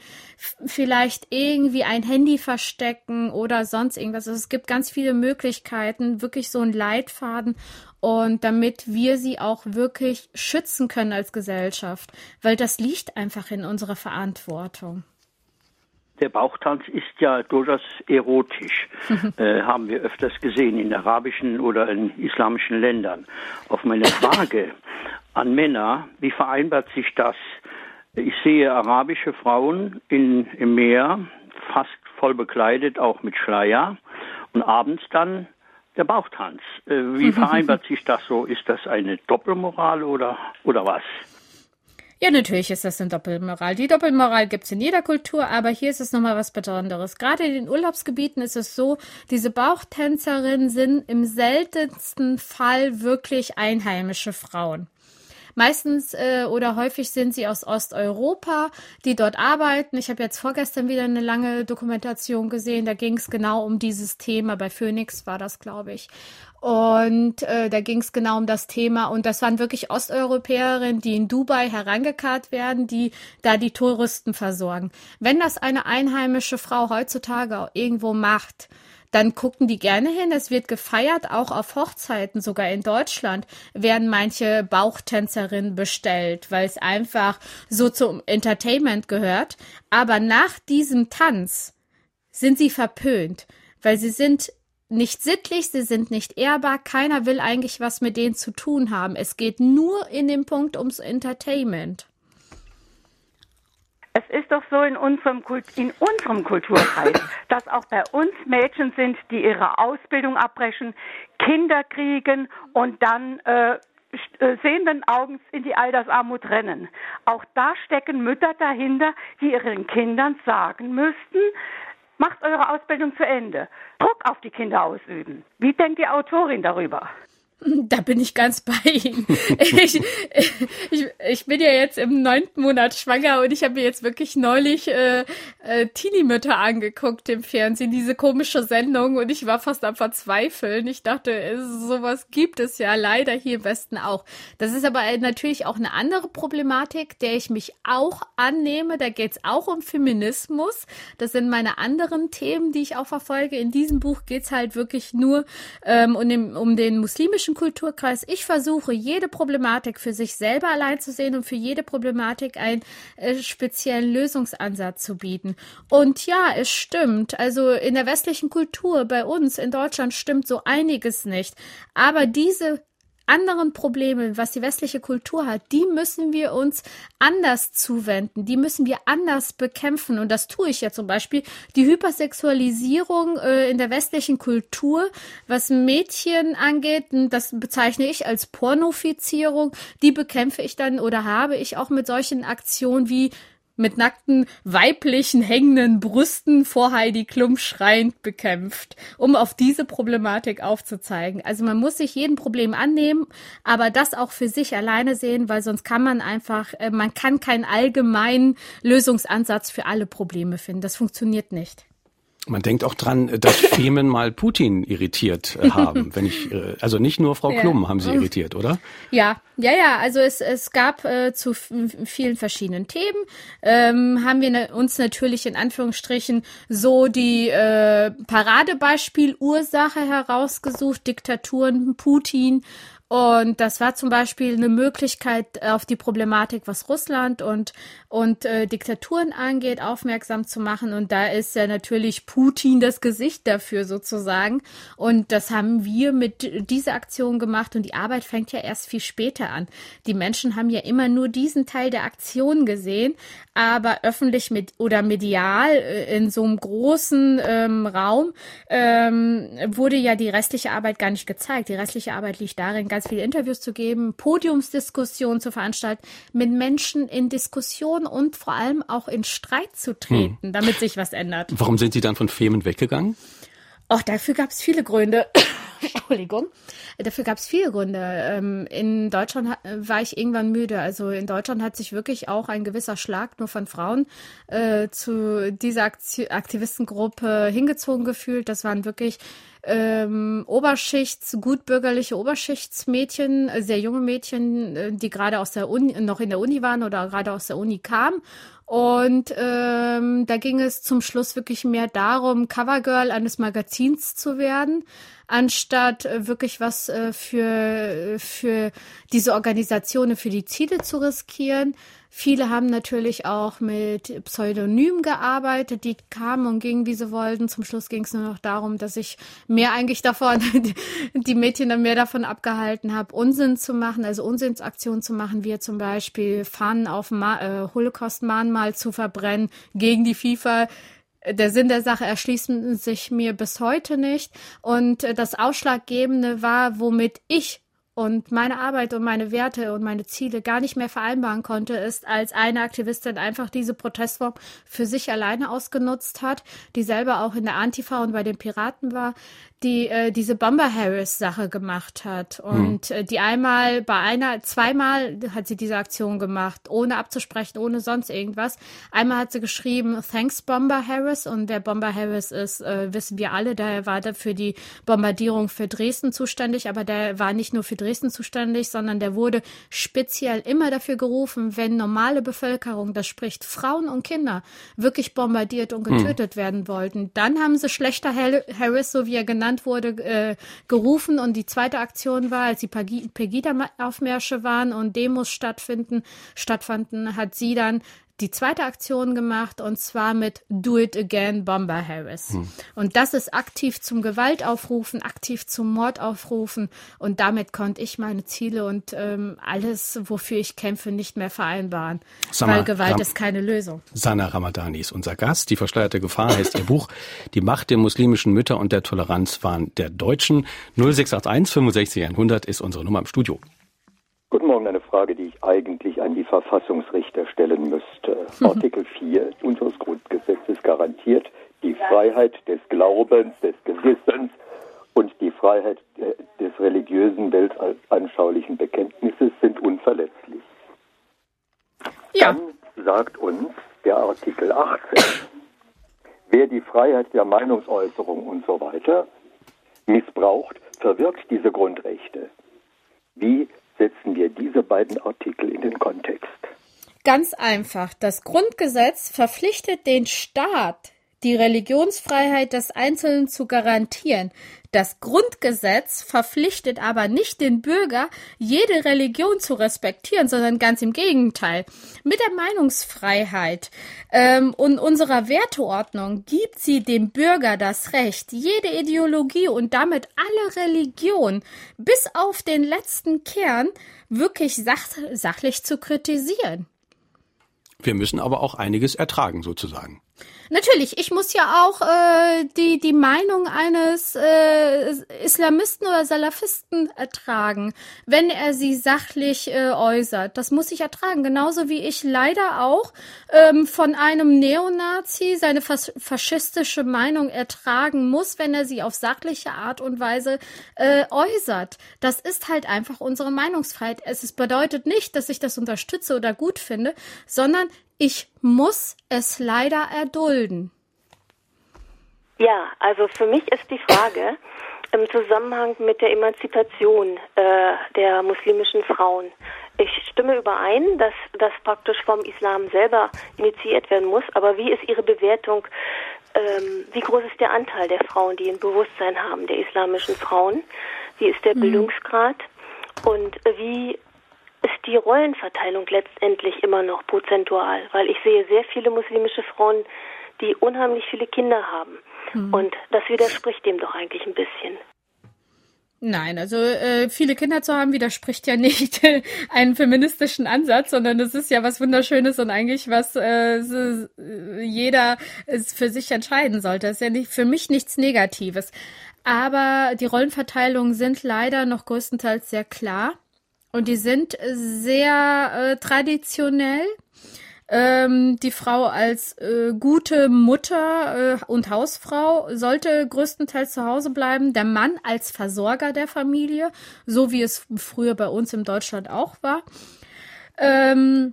vielleicht irgendwie ein Handy verstecken oder sonst irgendwas. Also es gibt ganz viele Möglichkeiten, wirklich so einen Leitfaden und damit wir sie auch wirklich schützen können als Gesellschaft, weil das liegt einfach in unserer Verantwortung der Bauchtanz ist ja durchaus erotisch, äh, haben wir öfters gesehen in arabischen oder in islamischen Ländern. Auf meine Frage an Männer, wie vereinbart sich das? Ich sehe arabische Frauen in, im Meer, fast voll bekleidet, auch mit Schleier, und abends dann der Bauchtanz. Äh, wie vereinbart sich das so? Ist das eine Doppelmoral oder, oder was? Ja, natürlich ist das eine Doppelmoral. Die Doppelmoral gibt's in jeder Kultur, aber hier ist es nochmal was Besonderes. Gerade in den Urlaubsgebieten ist es so, diese Bauchtänzerinnen sind im seltensten Fall wirklich einheimische Frauen. Meistens äh, oder häufig sind sie aus Osteuropa, die dort arbeiten. Ich habe jetzt vorgestern wieder eine lange Dokumentation gesehen, da ging es genau um dieses Thema. Bei Phoenix war das, glaube ich. Und äh, da ging es genau um das Thema. Und das waren wirklich Osteuropäerinnen, die in Dubai herangekarrt werden, die da die Touristen versorgen. Wenn das eine einheimische Frau heutzutage irgendwo macht, dann gucken die gerne hin. Es wird gefeiert, auch auf Hochzeiten, sogar in Deutschland werden manche Bauchtänzerinnen bestellt, weil es einfach so zum Entertainment gehört. Aber nach diesem Tanz sind sie verpönt, weil sie sind nicht sittlich, sie sind nicht ehrbar, keiner will eigentlich was mit denen zu tun haben. Es geht nur in dem Punkt ums Entertainment. Es ist doch so in unserem, Kult in unserem Kulturkreis, dass auch bei uns Mädchen sind, die ihre Ausbildung abbrechen, Kinder kriegen und dann äh, äh sehenden Augens in die Altersarmut rennen. Auch da stecken Mütter dahinter, die ihren Kindern sagen müssten, Macht eure Ausbildung zu Ende. Druck auf die Kinder ausüben. Wie denkt die Autorin darüber? Da bin ich ganz bei Ihnen. Ich, ich, ich bin ja jetzt im neunten Monat schwanger und ich habe mir jetzt wirklich neulich äh, äh, Teenie-Mütter angeguckt im Fernsehen, diese komische Sendung und ich war fast am Verzweifeln. Ich dachte, sowas gibt es ja leider hier im Westen auch. Das ist aber natürlich auch eine andere Problematik, der ich mich auch annehme. Da geht es auch um Feminismus. Das sind meine anderen Themen, die ich auch verfolge. In diesem Buch geht es halt wirklich nur ähm, um, den, um den muslimischen deutschen Kulturkreis, ich versuche, jede Problematik für sich selber allein zu sehen und für jede Problematik einen äh, speziellen Lösungsansatz zu bieten. Und ja, es stimmt. Also in der westlichen Kultur bei uns in Deutschland stimmt so einiges nicht. Aber diese anderen Probleme, was die westliche Kultur hat, die müssen wir uns anders zuwenden, die müssen wir anders bekämpfen. Und das tue ich ja zum Beispiel. Die Hypersexualisierung äh, in der westlichen Kultur, was Mädchen angeht, das bezeichne ich als Pornofizierung, die bekämpfe ich dann oder habe ich auch mit solchen Aktionen wie mit nackten, weiblichen, hängenden Brüsten vor Heidi Klum schreiend bekämpft, um auf diese Problematik aufzuzeigen. Also man muss sich jedem Problem annehmen, aber das auch für sich alleine sehen, weil sonst kann man einfach, äh, man kann keinen allgemeinen Lösungsansatz für alle Probleme finden. Das funktioniert nicht. Man denkt auch dran, dass Femen mal Putin irritiert äh, haben. Wenn ich, äh, also nicht nur Frau Klum haben sie irritiert, oder? Ja, ja, ja. Also es, es gab äh, zu vielen verschiedenen Themen ähm, haben wir ne, uns natürlich in Anführungsstrichen so die äh, Paradebeispiel Ursache herausgesucht, Diktaturen, Putin und das war zum Beispiel eine Möglichkeit, auf die Problematik, was Russland und, und äh, Diktaturen angeht, aufmerksam zu machen. Und da ist ja natürlich Putin das Gesicht dafür sozusagen. Und das haben wir mit dieser Aktion gemacht. Und die Arbeit fängt ja erst viel später an. Die Menschen haben ja immer nur diesen Teil der Aktion gesehen, aber öffentlich mit oder medial äh, in so einem großen ähm, Raum ähm, wurde ja die restliche Arbeit gar nicht gezeigt. Die restliche Arbeit liegt darin, ganz viele Interviews zu geben, Podiumsdiskussionen zu veranstalten, mit Menschen in Diskussion und vor allem auch in Streit zu treten, hm. damit sich was ändert. Warum sind Sie dann von Femen weggegangen? Ach, dafür gab es viele Gründe. Entschuldigung. Dafür gab es viele Gründe. Ähm, in Deutschland war ich irgendwann müde. Also in Deutschland hat sich wirklich auch ein gewisser Schlag nur von Frauen äh, zu dieser Aktivistengruppe hingezogen gefühlt. Das waren wirklich ähm, Oberschichts, gutbürgerliche Oberschichtsmädchen, sehr junge Mädchen, äh, die gerade aus der Uni, noch in der Uni waren oder gerade aus der Uni kamen und ähm, da ging es zum Schluss wirklich mehr darum, Covergirl eines Magazins zu werden, anstatt äh, wirklich was äh, für, für diese Organisationen, für die Ziele zu riskieren. Viele haben natürlich auch mit Pseudonym gearbeitet, die kamen und gingen, wie sie wollten. Zum Schluss ging es nur noch darum, dass ich mehr eigentlich davon, die Mädchen dann mehr davon abgehalten habe, Unsinn zu machen, also Unsinnsaktionen zu machen, wie zum Beispiel Fahnen auf Ma äh, Holocaust-Mahnmal zu verbrennen gegen die FIFA der Sinn der Sache erschließt sich mir bis heute nicht. Und das Ausschlaggebende war, womit ich und meine Arbeit und meine Werte und meine Ziele gar nicht mehr vereinbaren konnte, ist, als eine Aktivistin einfach diese Protestform für sich alleine ausgenutzt hat, die selber auch in der Antifa und bei den Piraten war, die äh, diese Bomber Harris Sache gemacht hat hm. und hm. äh, die einmal bei einer zweimal hat sie diese Aktion gemacht, ohne abzusprechen, ohne sonst irgendwas. Einmal hat sie geschrieben Thanks Bomber Harris und wer Bomber Harris ist, äh, wissen wir alle, der war da für die Bombardierung für Dresden zuständig, aber der war nicht nur für Dresden zuständig, sondern der wurde speziell immer dafür gerufen, wenn normale Bevölkerung, das spricht Frauen und Kinder, wirklich bombardiert und hm. getötet hm. werden wollten, dann haben sie schlechter Harris, so wie er genannt genannt wurde, äh, gerufen. Und die zweite Aktion war, als die Pegida-Aufmärsche waren und Demos stattfinden, stattfanden, hat sie dann die zweite Aktion gemacht und zwar mit Do It Again Bomber Harris. Hm. Und das ist aktiv zum Gewalt aufrufen, aktiv zum Mord aufrufen und damit konnte ich meine Ziele und ähm, alles, wofür ich kämpfe, nicht mehr vereinbaren. Sama, weil Gewalt Ram ist keine Lösung. Sana Ramadani ist unser Gast. Die verschleierte Gefahr heißt ihr Buch. Die Macht der muslimischen Mütter und der Toleranz waren der Deutschen. 0681 65 100 ist unsere Nummer im Studio. Guten Morgen, eine Frage, die ich eigentlich an die Verfassungsrichter stellen müsste. Artikel 4 unseres Grundgesetzes garantiert die Freiheit des Glaubens, des Gewissens und die Freiheit des religiösen, weltanschaulichen Bekenntnisses sind unverletzlich. Ja. Dann sagt uns der Artikel 18, wer die Freiheit der Meinungsäußerung und so weiter missbraucht, verwirkt diese Grundrechte. Wie setzen wir diese beiden Artikel in den Kontext? Ganz einfach. Das Grundgesetz verpflichtet den Staat, die Religionsfreiheit des Einzelnen zu garantieren. Das Grundgesetz verpflichtet aber nicht den Bürger, jede Religion zu respektieren, sondern ganz im Gegenteil. Mit der Meinungsfreiheit ähm, und unserer Werteordnung gibt sie dem Bürger das Recht, jede Ideologie und damit alle Religionen bis auf den letzten Kern wirklich sach sachlich zu kritisieren. Wir müssen aber auch einiges ertragen, sozusagen. Natürlich, ich muss ja auch äh, die, die Meinung eines äh, Islamisten oder Salafisten ertragen, wenn er sie sachlich äh, äußert. Das muss ich ertragen. Genauso wie ich leider auch ähm, von einem Neonazi seine fas faschistische Meinung ertragen muss, wenn er sie auf sachliche Art und Weise äh, äußert. Das ist halt einfach unsere Meinungsfreiheit. Es bedeutet nicht, dass ich das unterstütze oder gut finde, sondern ich muss es leider erdulden. Ja, also für mich ist die Frage im Zusammenhang mit der Emanzipation äh, der muslimischen Frauen. Ich stimme überein, dass das praktisch vom Islam selber initiiert werden muss, aber wie ist Ihre Bewertung? Ähm, wie groß ist der Anteil der Frauen, die ein Bewusstsein haben, der islamischen Frauen? Wie ist der mhm. Bildungsgrad? Und wie ist die Rollenverteilung letztendlich immer noch prozentual, weil ich sehe sehr viele muslimische Frauen, die unheimlich viele Kinder haben. Mhm. Und das widerspricht dem doch eigentlich ein bisschen. Nein, also äh, viele Kinder zu haben widerspricht ja nicht einem feministischen Ansatz, sondern das ist ja was Wunderschönes und eigentlich was äh, jeder für sich entscheiden sollte. Das ist ja nicht, für mich nichts Negatives. Aber die Rollenverteilungen sind leider noch größtenteils sehr klar. Und die sind sehr äh, traditionell. Ähm, die Frau als äh, gute Mutter äh, und Hausfrau sollte größtenteils zu Hause bleiben. Der Mann als Versorger der Familie, so wie es früher bei uns in Deutschland auch war. Ähm,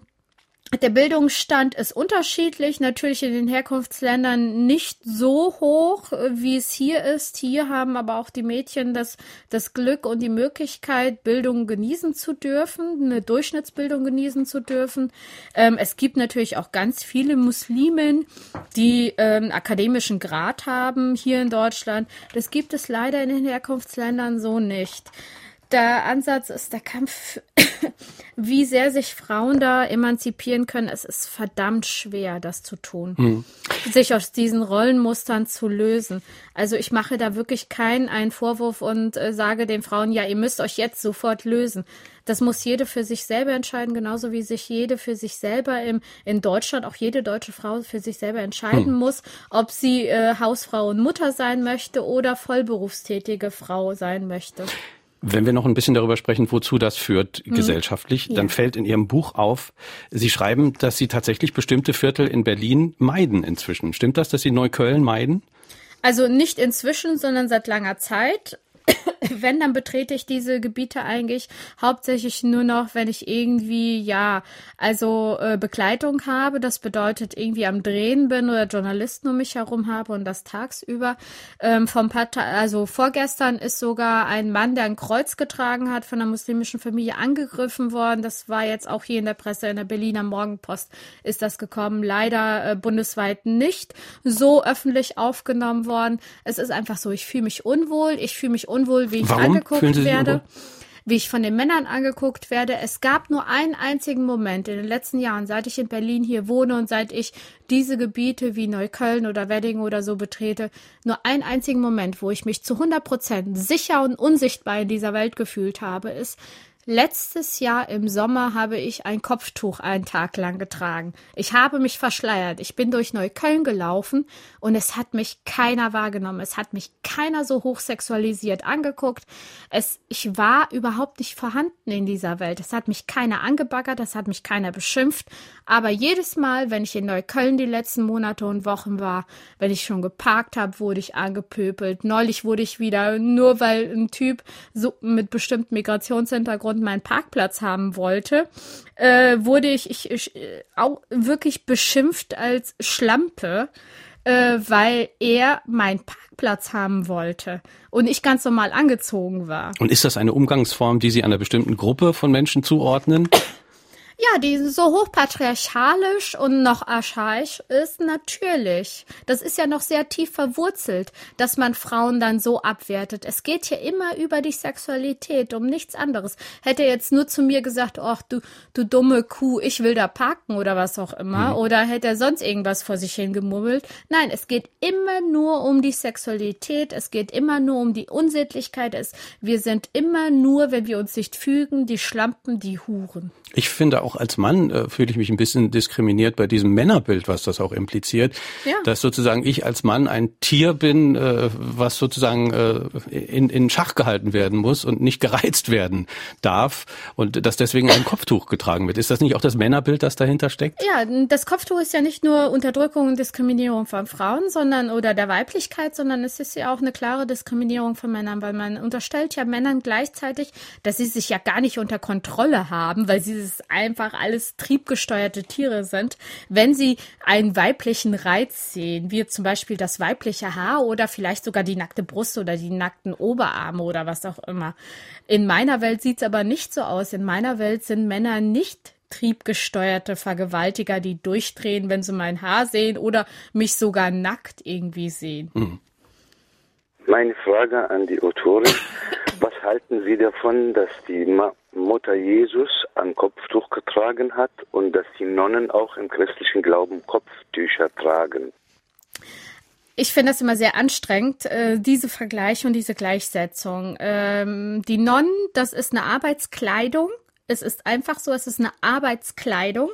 der Bildungsstand ist unterschiedlich, natürlich in den Herkunftsländern nicht so hoch, wie es hier ist. Hier haben aber auch die Mädchen das, das Glück und die Möglichkeit, Bildung genießen zu dürfen, eine Durchschnittsbildung genießen zu dürfen. Ähm, es gibt natürlich auch ganz viele Muslimen, die ähm, akademischen Grad haben hier in Deutschland. Das gibt es leider in den Herkunftsländern so nicht der Ansatz ist der Kampf, wie sehr sich Frauen da emanzipieren können. Es ist verdammt schwer, das zu tun. Hm. Sich aus diesen Rollenmustern zu lösen. Also ich mache da wirklich keinen einen Vorwurf und äh, sage den Frauen, ja, ihr müsst euch jetzt sofort lösen. Das muss jede für sich selber entscheiden, genauso wie sich jede für sich selber im, in Deutschland, auch jede deutsche Frau für sich selber entscheiden hm. muss, ob sie äh, Hausfrau und Mutter sein möchte oder vollberufstätige Frau sein möchte. Wenn wir noch ein bisschen darüber sprechen, wozu das führt mhm. gesellschaftlich, dann fällt in Ihrem Buch auf, Sie schreiben, dass Sie tatsächlich bestimmte Viertel in Berlin meiden inzwischen. Stimmt das, dass Sie Neukölln meiden? Also nicht inzwischen, sondern seit langer Zeit. Wenn, dann betrete ich diese Gebiete eigentlich hauptsächlich nur noch, wenn ich irgendwie, ja, also äh, Begleitung habe. Das bedeutet, irgendwie am Drehen bin oder Journalisten um mich herum habe und das tagsüber. Ähm, vom Part also vorgestern ist sogar ein Mann, der ein Kreuz getragen hat, von einer muslimischen Familie angegriffen worden. Das war jetzt auch hier in der Presse, in der Berliner Morgenpost ist das gekommen. Leider äh, bundesweit nicht so öffentlich aufgenommen worden. Es ist einfach so, ich fühle mich unwohl. Ich fühle mich unwohl, wie ich Warum angeguckt werde. Wie ich von den Männern angeguckt werde. Es gab nur einen einzigen Moment in den letzten Jahren, seit ich in Berlin hier wohne und seit ich diese Gebiete wie Neukölln oder Wedding oder so betrete, nur einen einzigen Moment, wo ich mich zu 100 Prozent sicher und unsichtbar in dieser Welt gefühlt habe, ist, Letztes Jahr im Sommer habe ich ein Kopftuch einen Tag lang getragen. Ich habe mich verschleiert. Ich bin durch Neukölln gelaufen und es hat mich keiner wahrgenommen. Es hat mich keiner so hochsexualisiert angeguckt. Es, ich war überhaupt nicht vorhanden in dieser Welt. Es hat mich keiner angebaggert, es hat mich keiner beschimpft. Aber jedes Mal, wenn ich in Neukölln die letzten Monate und Wochen war, wenn ich schon geparkt habe, wurde ich angepöbelt. Neulich wurde ich wieder, nur weil ein Typ so mit bestimmtem Migrationshintergrund und meinen Parkplatz haben wollte, äh, wurde ich, ich, ich äh, auch wirklich beschimpft als Schlampe, äh, weil er meinen Parkplatz haben wollte und ich ganz normal angezogen war. Und ist das eine Umgangsform, die Sie einer bestimmten Gruppe von Menschen zuordnen? Ja, die so hochpatriarchalisch und noch archaisch ist, natürlich. Das ist ja noch sehr tief verwurzelt, dass man Frauen dann so abwertet. Es geht hier immer über die Sexualität, um nichts anderes. Hätte er jetzt nur zu mir gesagt, ach du, du dumme Kuh, ich will da parken oder was auch immer, mhm. oder hätte er sonst irgendwas vor sich hingemummelt. Nein, es geht immer nur um die Sexualität, es geht immer nur um die Unsittlichkeit. Es, wir sind immer nur, wenn wir uns nicht fügen, die Schlampen, die Huren. Ich finde auch als Mann äh, fühle ich mich ein bisschen diskriminiert bei diesem Männerbild, was das auch impliziert, ja. dass sozusagen ich als Mann ein Tier bin, äh, was sozusagen äh, in, in Schach gehalten werden muss und nicht gereizt werden darf und dass deswegen ein Kopftuch getragen wird. Ist das nicht auch das Männerbild, das dahinter steckt? Ja, das Kopftuch ist ja nicht nur Unterdrückung und Diskriminierung von Frauen, sondern oder der Weiblichkeit, sondern es ist ja auch eine klare Diskriminierung von Männern, weil man unterstellt ja Männern gleichzeitig, dass sie sich ja gar nicht unter Kontrolle haben, weil sie einfach alles triebgesteuerte Tiere sind, wenn sie einen weiblichen Reiz sehen, wie zum Beispiel das weibliche Haar oder vielleicht sogar die nackte Brust oder die nackten Oberarme oder was auch immer. In meiner Welt sieht's aber nicht so aus. In meiner Welt sind Männer nicht triebgesteuerte Vergewaltiger, die durchdrehen, wenn sie mein Haar sehen oder mich sogar nackt irgendwie sehen. Mhm. Meine Frage an die Autorin, was halten Sie davon, dass die Ma Mutter Jesus ein Kopftuch getragen hat und dass die Nonnen auch im christlichen Glauben Kopftücher tragen? Ich finde das immer sehr anstrengend, äh, diese Vergleiche und diese Gleichsetzung. Ähm, die Nonnen, das ist eine Arbeitskleidung. Es ist einfach so, es ist eine Arbeitskleidung.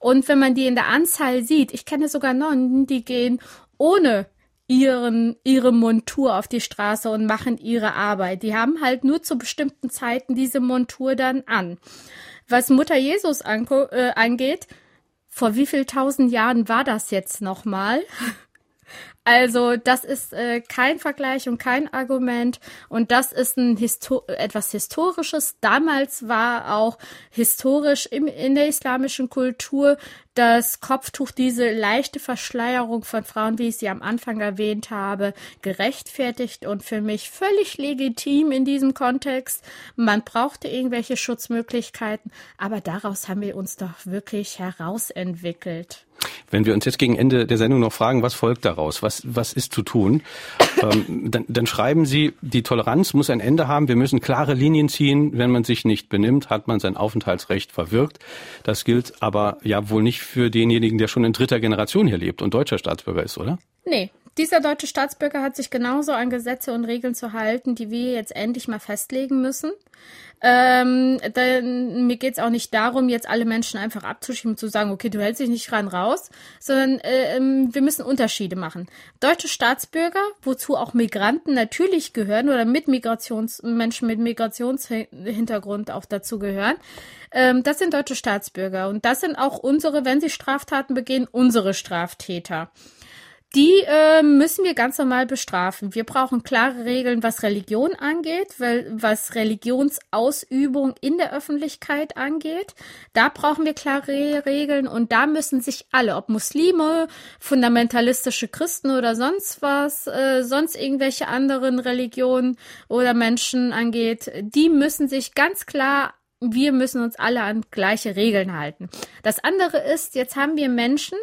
Und wenn man die in der Anzahl sieht, ich kenne sogar Nonnen, die gehen ohne ihren, ihre Montur auf die Straße und machen ihre Arbeit. Die haben halt nur zu bestimmten Zeiten diese Montur dann an. Was Mutter Jesus äh, angeht, vor wie viel tausend Jahren war das jetzt nochmal? Also das ist äh, kein Vergleich und kein Argument und das ist ein Histo etwas Historisches. Damals war auch historisch im, in der islamischen Kultur das Kopftuch, diese leichte Verschleierung von Frauen, wie ich sie am Anfang erwähnt habe, gerechtfertigt und für mich völlig legitim in diesem Kontext. Man brauchte irgendwelche Schutzmöglichkeiten, aber daraus haben wir uns doch wirklich herausentwickelt. Wenn wir uns jetzt gegen Ende der Sendung noch fragen, was folgt daraus, was, was ist zu tun, ähm, dann, dann schreiben Sie, die Toleranz muss ein Ende haben, wir müssen klare Linien ziehen, wenn man sich nicht benimmt, hat man sein Aufenthaltsrecht verwirkt. Das gilt aber ja wohl nicht für denjenigen, der schon in dritter Generation hier lebt und deutscher Staatsbürger ist, oder? Nee, dieser deutsche Staatsbürger hat sich genauso an Gesetze und Regeln zu halten, die wir jetzt endlich mal festlegen müssen. Ähm, denn mir geht es auch nicht darum, jetzt alle Menschen einfach abzuschieben und zu sagen, okay, du hältst dich nicht rein raus, sondern äh, ähm, wir müssen Unterschiede machen. Deutsche Staatsbürger, wozu auch Migranten natürlich gehören oder mit Migrations Menschen mit Migrationshintergrund auch dazu gehören, ähm, das sind deutsche Staatsbürger und das sind auch unsere, wenn sie Straftaten begehen, unsere Straftäter die äh, müssen wir ganz normal bestrafen. Wir brauchen klare Regeln, was Religion angeht, weil, was Religionsausübung in der Öffentlichkeit angeht. Da brauchen wir klare Regeln und da müssen sich alle, ob Muslime, fundamentalistische Christen oder sonst was, äh, sonst irgendwelche anderen Religionen oder Menschen angeht, die müssen sich ganz klar wir müssen uns alle an gleiche Regeln halten. Das andere ist, jetzt haben wir Menschen,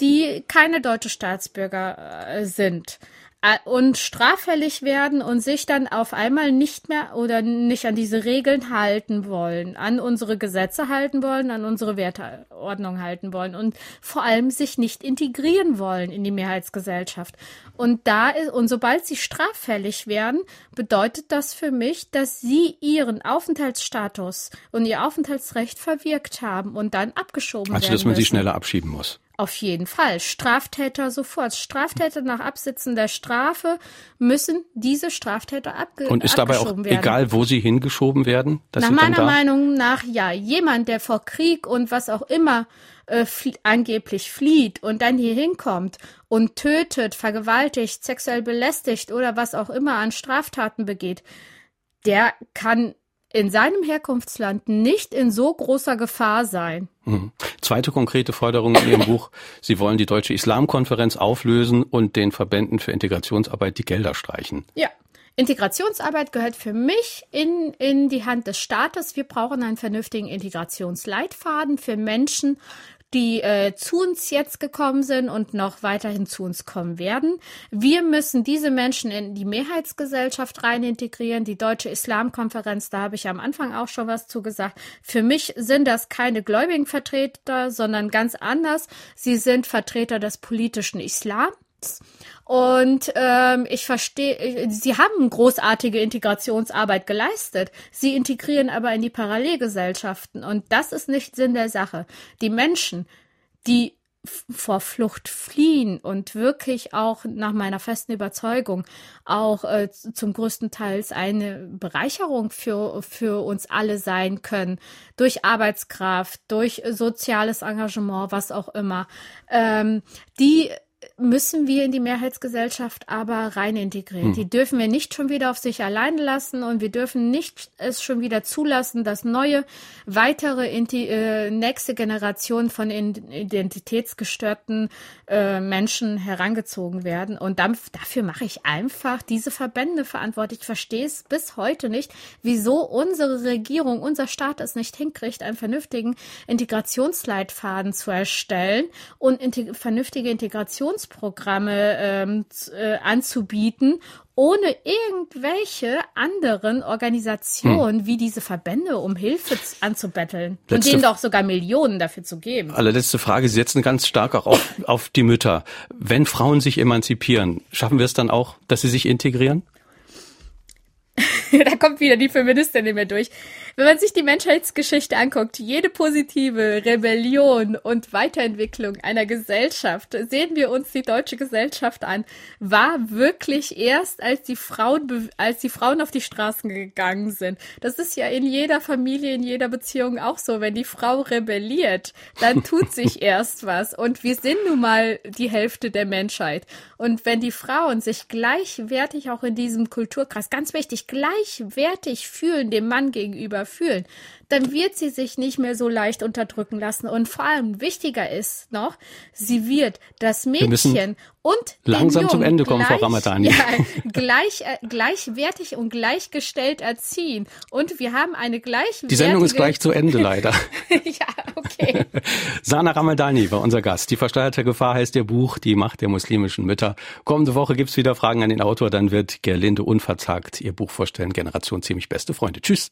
die keine deutsche Staatsbürger äh, sind äh, und straffällig werden und sich dann auf einmal nicht mehr oder nicht an diese Regeln halten wollen, an unsere Gesetze halten wollen, an unsere Werteordnung halten wollen und vor allem sich nicht integrieren wollen in die Mehrheitsgesellschaft. Und da ist, und sobald sie straffällig werden, bedeutet das für mich, dass sie ihren Aufenthaltsstatus und ihr Aufenthaltsrecht verwirkt haben und dann abgeschoben also, werden. Also, dass man müssen. sie schneller abschieben muss. Auf jeden Fall. Straftäter sofort. Straftäter nach Absitzen der Strafe müssen diese Straftäter abge Und ist dabei auch werden. egal, wo sie hingeschoben werden? nach meiner Meinung nach ja. Jemand, der vor Krieg und was auch immer äh, flie angeblich flieht und dann hier hinkommt und tötet, vergewaltigt, sexuell belästigt oder was auch immer an Straftaten begeht, der kann in seinem Herkunftsland nicht in so großer Gefahr sein. Mhm. Zweite konkrete Forderung in Ihrem Buch. Sie wollen die Deutsche Islamkonferenz auflösen und den Verbänden für Integrationsarbeit die Gelder streichen. Ja. Integrationsarbeit gehört für mich in, in die Hand des Staates. Wir brauchen einen vernünftigen Integrationsleitfaden für Menschen, die äh, zu uns jetzt gekommen sind und noch weiterhin zu uns kommen werden. Wir müssen diese Menschen in die Mehrheitsgesellschaft rein integrieren. Die Deutsche Islamkonferenz, da habe ich am Anfang auch schon was zu gesagt. Für mich sind das keine gläubigen Vertreter, sondern ganz anders. Sie sind Vertreter des politischen Islam Und ähm, ich verstehe, sie haben großartige Integrationsarbeit geleistet. Sie integrieren aber in die Parallelgesellschaften. Und das ist nicht Sinn der Sache. Die Menschen, die vor Flucht fliehen und wirklich auch nach meiner festen Überzeugung auch äh, zum größten Teils eine Bereicherung für, für uns alle sein können, durch Arbeitskraft, durch soziales Engagement, was auch immer, ähm, die müssen wir in die Mehrheitsgesellschaft aber rein integrieren. Hm. Die dürfen wir nicht schon wieder auf sich allein lassen und wir dürfen nicht es schon wieder zulassen, dass neue, weitere, äh, nächste Generation von identitätsgestörten äh, Menschen herangezogen werden. Und dann, dafür mache ich einfach diese Verbände verantwortlich. Ich verstehe es bis heute nicht, wieso unsere Regierung, unser Staat es nicht hinkriegt, einen vernünftigen Integrationsleitfaden zu erstellen und integ vernünftige Integrations Bildungsprogramme ähm, äh, anzubieten, ohne irgendwelche anderen Organisationen hm. wie diese Verbände um Hilfe anzubetteln Letzte, und denen doch sogar Millionen dafür zu geben. Allerletzte Frage, Sie setzen ganz stark auch auf, auf die Mütter. Wenn Frauen sich emanzipieren, schaffen wir es dann auch, dass sie sich integrieren? da kommt wieder die Feministin in mir durch. Wenn man sich die Menschheitsgeschichte anguckt, jede positive Rebellion und Weiterentwicklung einer Gesellschaft, sehen wir uns die deutsche Gesellschaft an, war wirklich erst, als die Frauen, als die Frauen auf die Straßen gegangen sind. Das ist ja in jeder Familie, in jeder Beziehung auch so. Wenn die Frau rebelliert, dann tut sich erst was. Und wir sind nun mal die Hälfte der Menschheit. Und wenn die Frauen sich gleichwertig auch in diesem Kulturkreis, ganz wichtig, gleichwertig fühlen dem Mann gegenüber, fühlen, dann wird sie sich nicht mehr so leicht unterdrücken lassen. Und vor allem wichtiger ist noch, sie wird das Mädchen und langsam Jungen zum Ende kommen, gleich, Frau Ramadani. Ja, gleich, äh, gleichwertig und gleichgestellt erziehen. Und wir haben eine gleichwertige... Die Sendung ist gleich zu Ende, leider. ja, okay. Sana Ramadani war unser Gast. Die versteuerte Gefahr heißt ihr Buch, Die Macht der muslimischen Mütter. Kommende Woche gibt's wieder Fragen an den Autor, dann wird Gerlinde unverzagt ihr Buch vorstellen, Generation ziemlich beste Freunde. Tschüss.